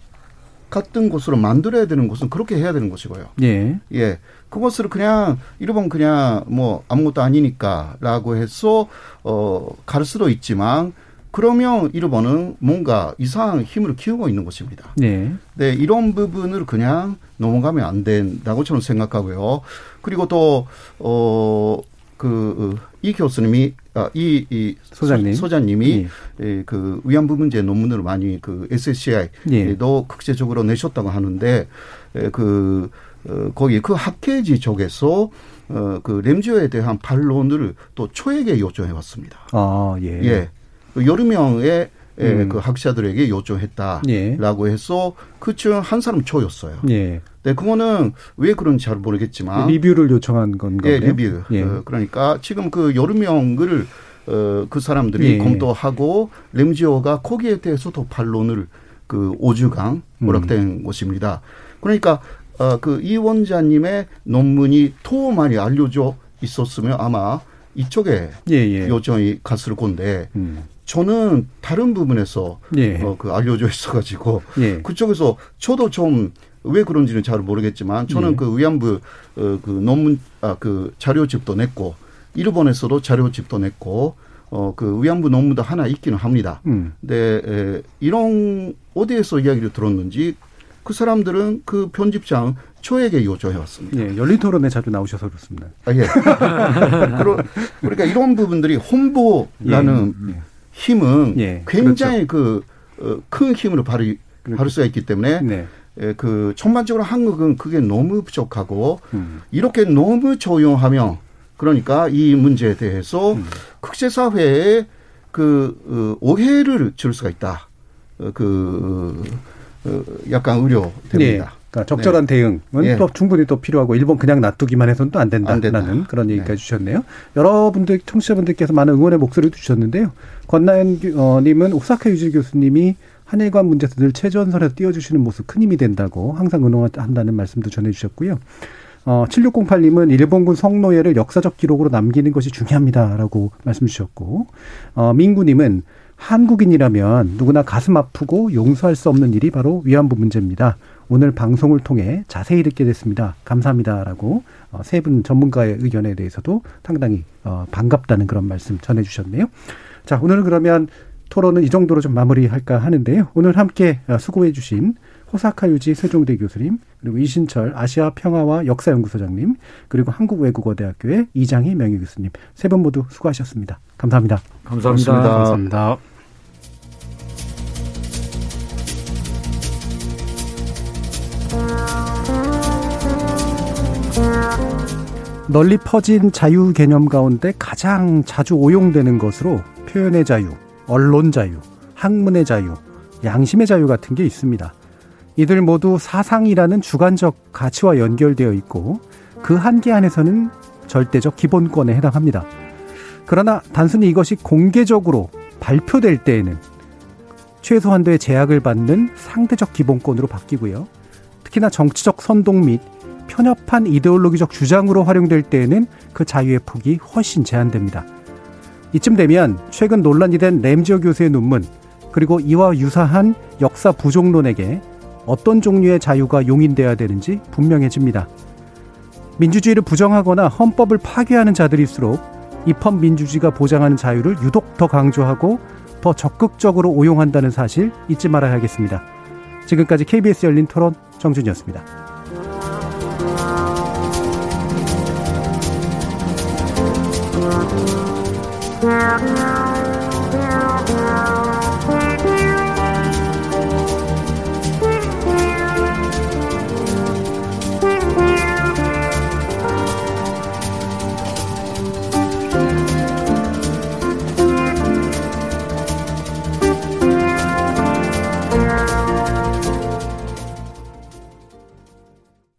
같은 곳으로 만들어야 되는 것은 그렇게 해야 되는 것이고요. 예. 예. 그것을 그냥 일본 그냥 뭐 아무것도 아니니까라고 해서 어 갈 수도 있지만 그러면 일본은 뭔가 이상한 힘을 키우고 있는 것입니다. 네. 네, 이런 부분을 그냥 넘어가면 안 된다고 저는 생각하고요. 그리고 또, 어, 그, 이 교수님이, 아, 이, 이 소장님. 소장님이 예. 그 위안부 문제 논문을 많이 그 SSCI도 예. 국제적으로 내셨다고 하는데, 그, 어, 거기 그 학회지 쪽에서 어, 그 램지오에 대한 반론을 또 초에게 요청해 왔습니다. 아, 예. 예. 그 여러 명의 음. 그 학자들에게 요청했다라고 예. 해서 그중 한 사람 초였어요. 예. 네, 그거는 왜 그런지 잘 모르겠지만 리뷰를 요청한 건가요? 예, 리뷰. 예. 어, 그러니까 지금 그 여러 명을 어, 그 사람들이 예. 검토하고 램지오가 거기에 대해서도 반론을 그 5주간 허락된 음. 것입니다. 그러니까 어, 그 이 원자님의 논문이 더 많이 알려져 있었으면 아마 이쪽에 예, 예. 요청이 갔을 건데 음. 저는 다른 부분에서 예. 어, 그 알려져 있어가지고 예. 그쪽에서 저도 좀 왜 그런지는 잘 모르겠지만 저는 예. 그 위안부 어, 그 논문 아 그 자료집도 냈고 일본에서도 자료집도 냈고 어 그 위안부 논문도 하나 있기는 합니다. 음. 근데 에, 이런 어디에서 이야기를 들었는지 그 사람들은 그 편집장 초에게 요청해 왔습니다. 예, 열린 토론에 자주 나오셔서 그렇습니다. 아, 예. 그러니까 이런 부분들이 홍보라는 예, 예. 힘은 예, 굉장히 그렇죠. 그큰 어, 힘으로 발휘. 발휘 수가 있기 때문에 네. 예, 그 전반적으로 한국은 그게 너무 부족하고 음. 이렇게 너무 조용하면 그러니까 이 문제에 대해서 음. 국제 사회에 그 어, 오해를 줄 수가 있다. 어, 그 어, 약간 우려됩니다. 네. 그러니까 적절한 네. 대응은 네. 또 충분히 또 필요하고 일본 그냥 놔두기만 해서는 또 안 된다라는 된다. 그런 얘기까지 네. 주셨네요. 여러분들 청취자분들께서 많은 응원의 목소리를 주셨는데요. 권나연 어, 님은 오사카 유지 교수님이 한일관 문제에서 늘 최전선에서 띄워주시는 모습 큰 힘이 된다고 항상 응원한다는 말씀도 전해주셨고요. 어, 7608님은 일본군 성노예를 역사적 기록으로 남기는 것이 중요합니다라고 말씀 주셨고, 어, 민구님은 한국인이라면 누구나 가슴 아프고 용서할 수 없는 일이 바로 위안부 문제입니다. 오늘 방송을 통해 자세히 듣게 됐습니다. 감사합니다라고 어, 세분 전문가의 의견에 대해서도 상당히 어, 반갑다는 그런 말씀 전해주셨네요. 자, 오늘은 그러면 토론은 이 정도로 좀 마무리할까 하는데요. 오늘 함께 어, 수고해주신 호사카 유지 세종대 교수님, 그리고 이신철 아시아 평화와 역사 연구소장님, 그리고 한국외국어대학교의 이장희 명예 교수님 세 분 모두 수고하셨습니다. 감사합니다. 감사합니다. 감사합니다. 감사합니다. 널리 퍼진 자유 개념 가운데 가장 자주 오용되는 것으로 표현의 자유, 언론 자유, 학문의 자유, 양심의 자유 같은 게 있습니다. 이들 모두 사상이라는 주관적 가치와 연결되어 있고 그 한계 안에서는 절대적 기본권에 해당합니다. 그러나 단순히 이것이 공개적으로 발표될 때에는 최소한도의 제약을 받는 상대적 기본권으로 바뀌고요. 특히나 정치적 선동 및 편협한 이데올로기적 주장으로 활용될 때에는 그 자유의 폭이 훨씬 제한됩니다. 이쯤 되면 최근 논란이 된 램지어 교수의 논문 그리고 이와 유사한 역사 부족론에게 어떤 종류의 자유가 용인돼야 되는지 분명해집니다. 민주주의를 부정하거나 헌법을 파괴하는 자들일수록 입헌 민주주의가 보장하는 자유를 유독 더 강조하고 더 적극적으로 오용한다는 사실 잊지 말아야겠습니다. 지금까지 KBS 열린 토론 정준이었습니다.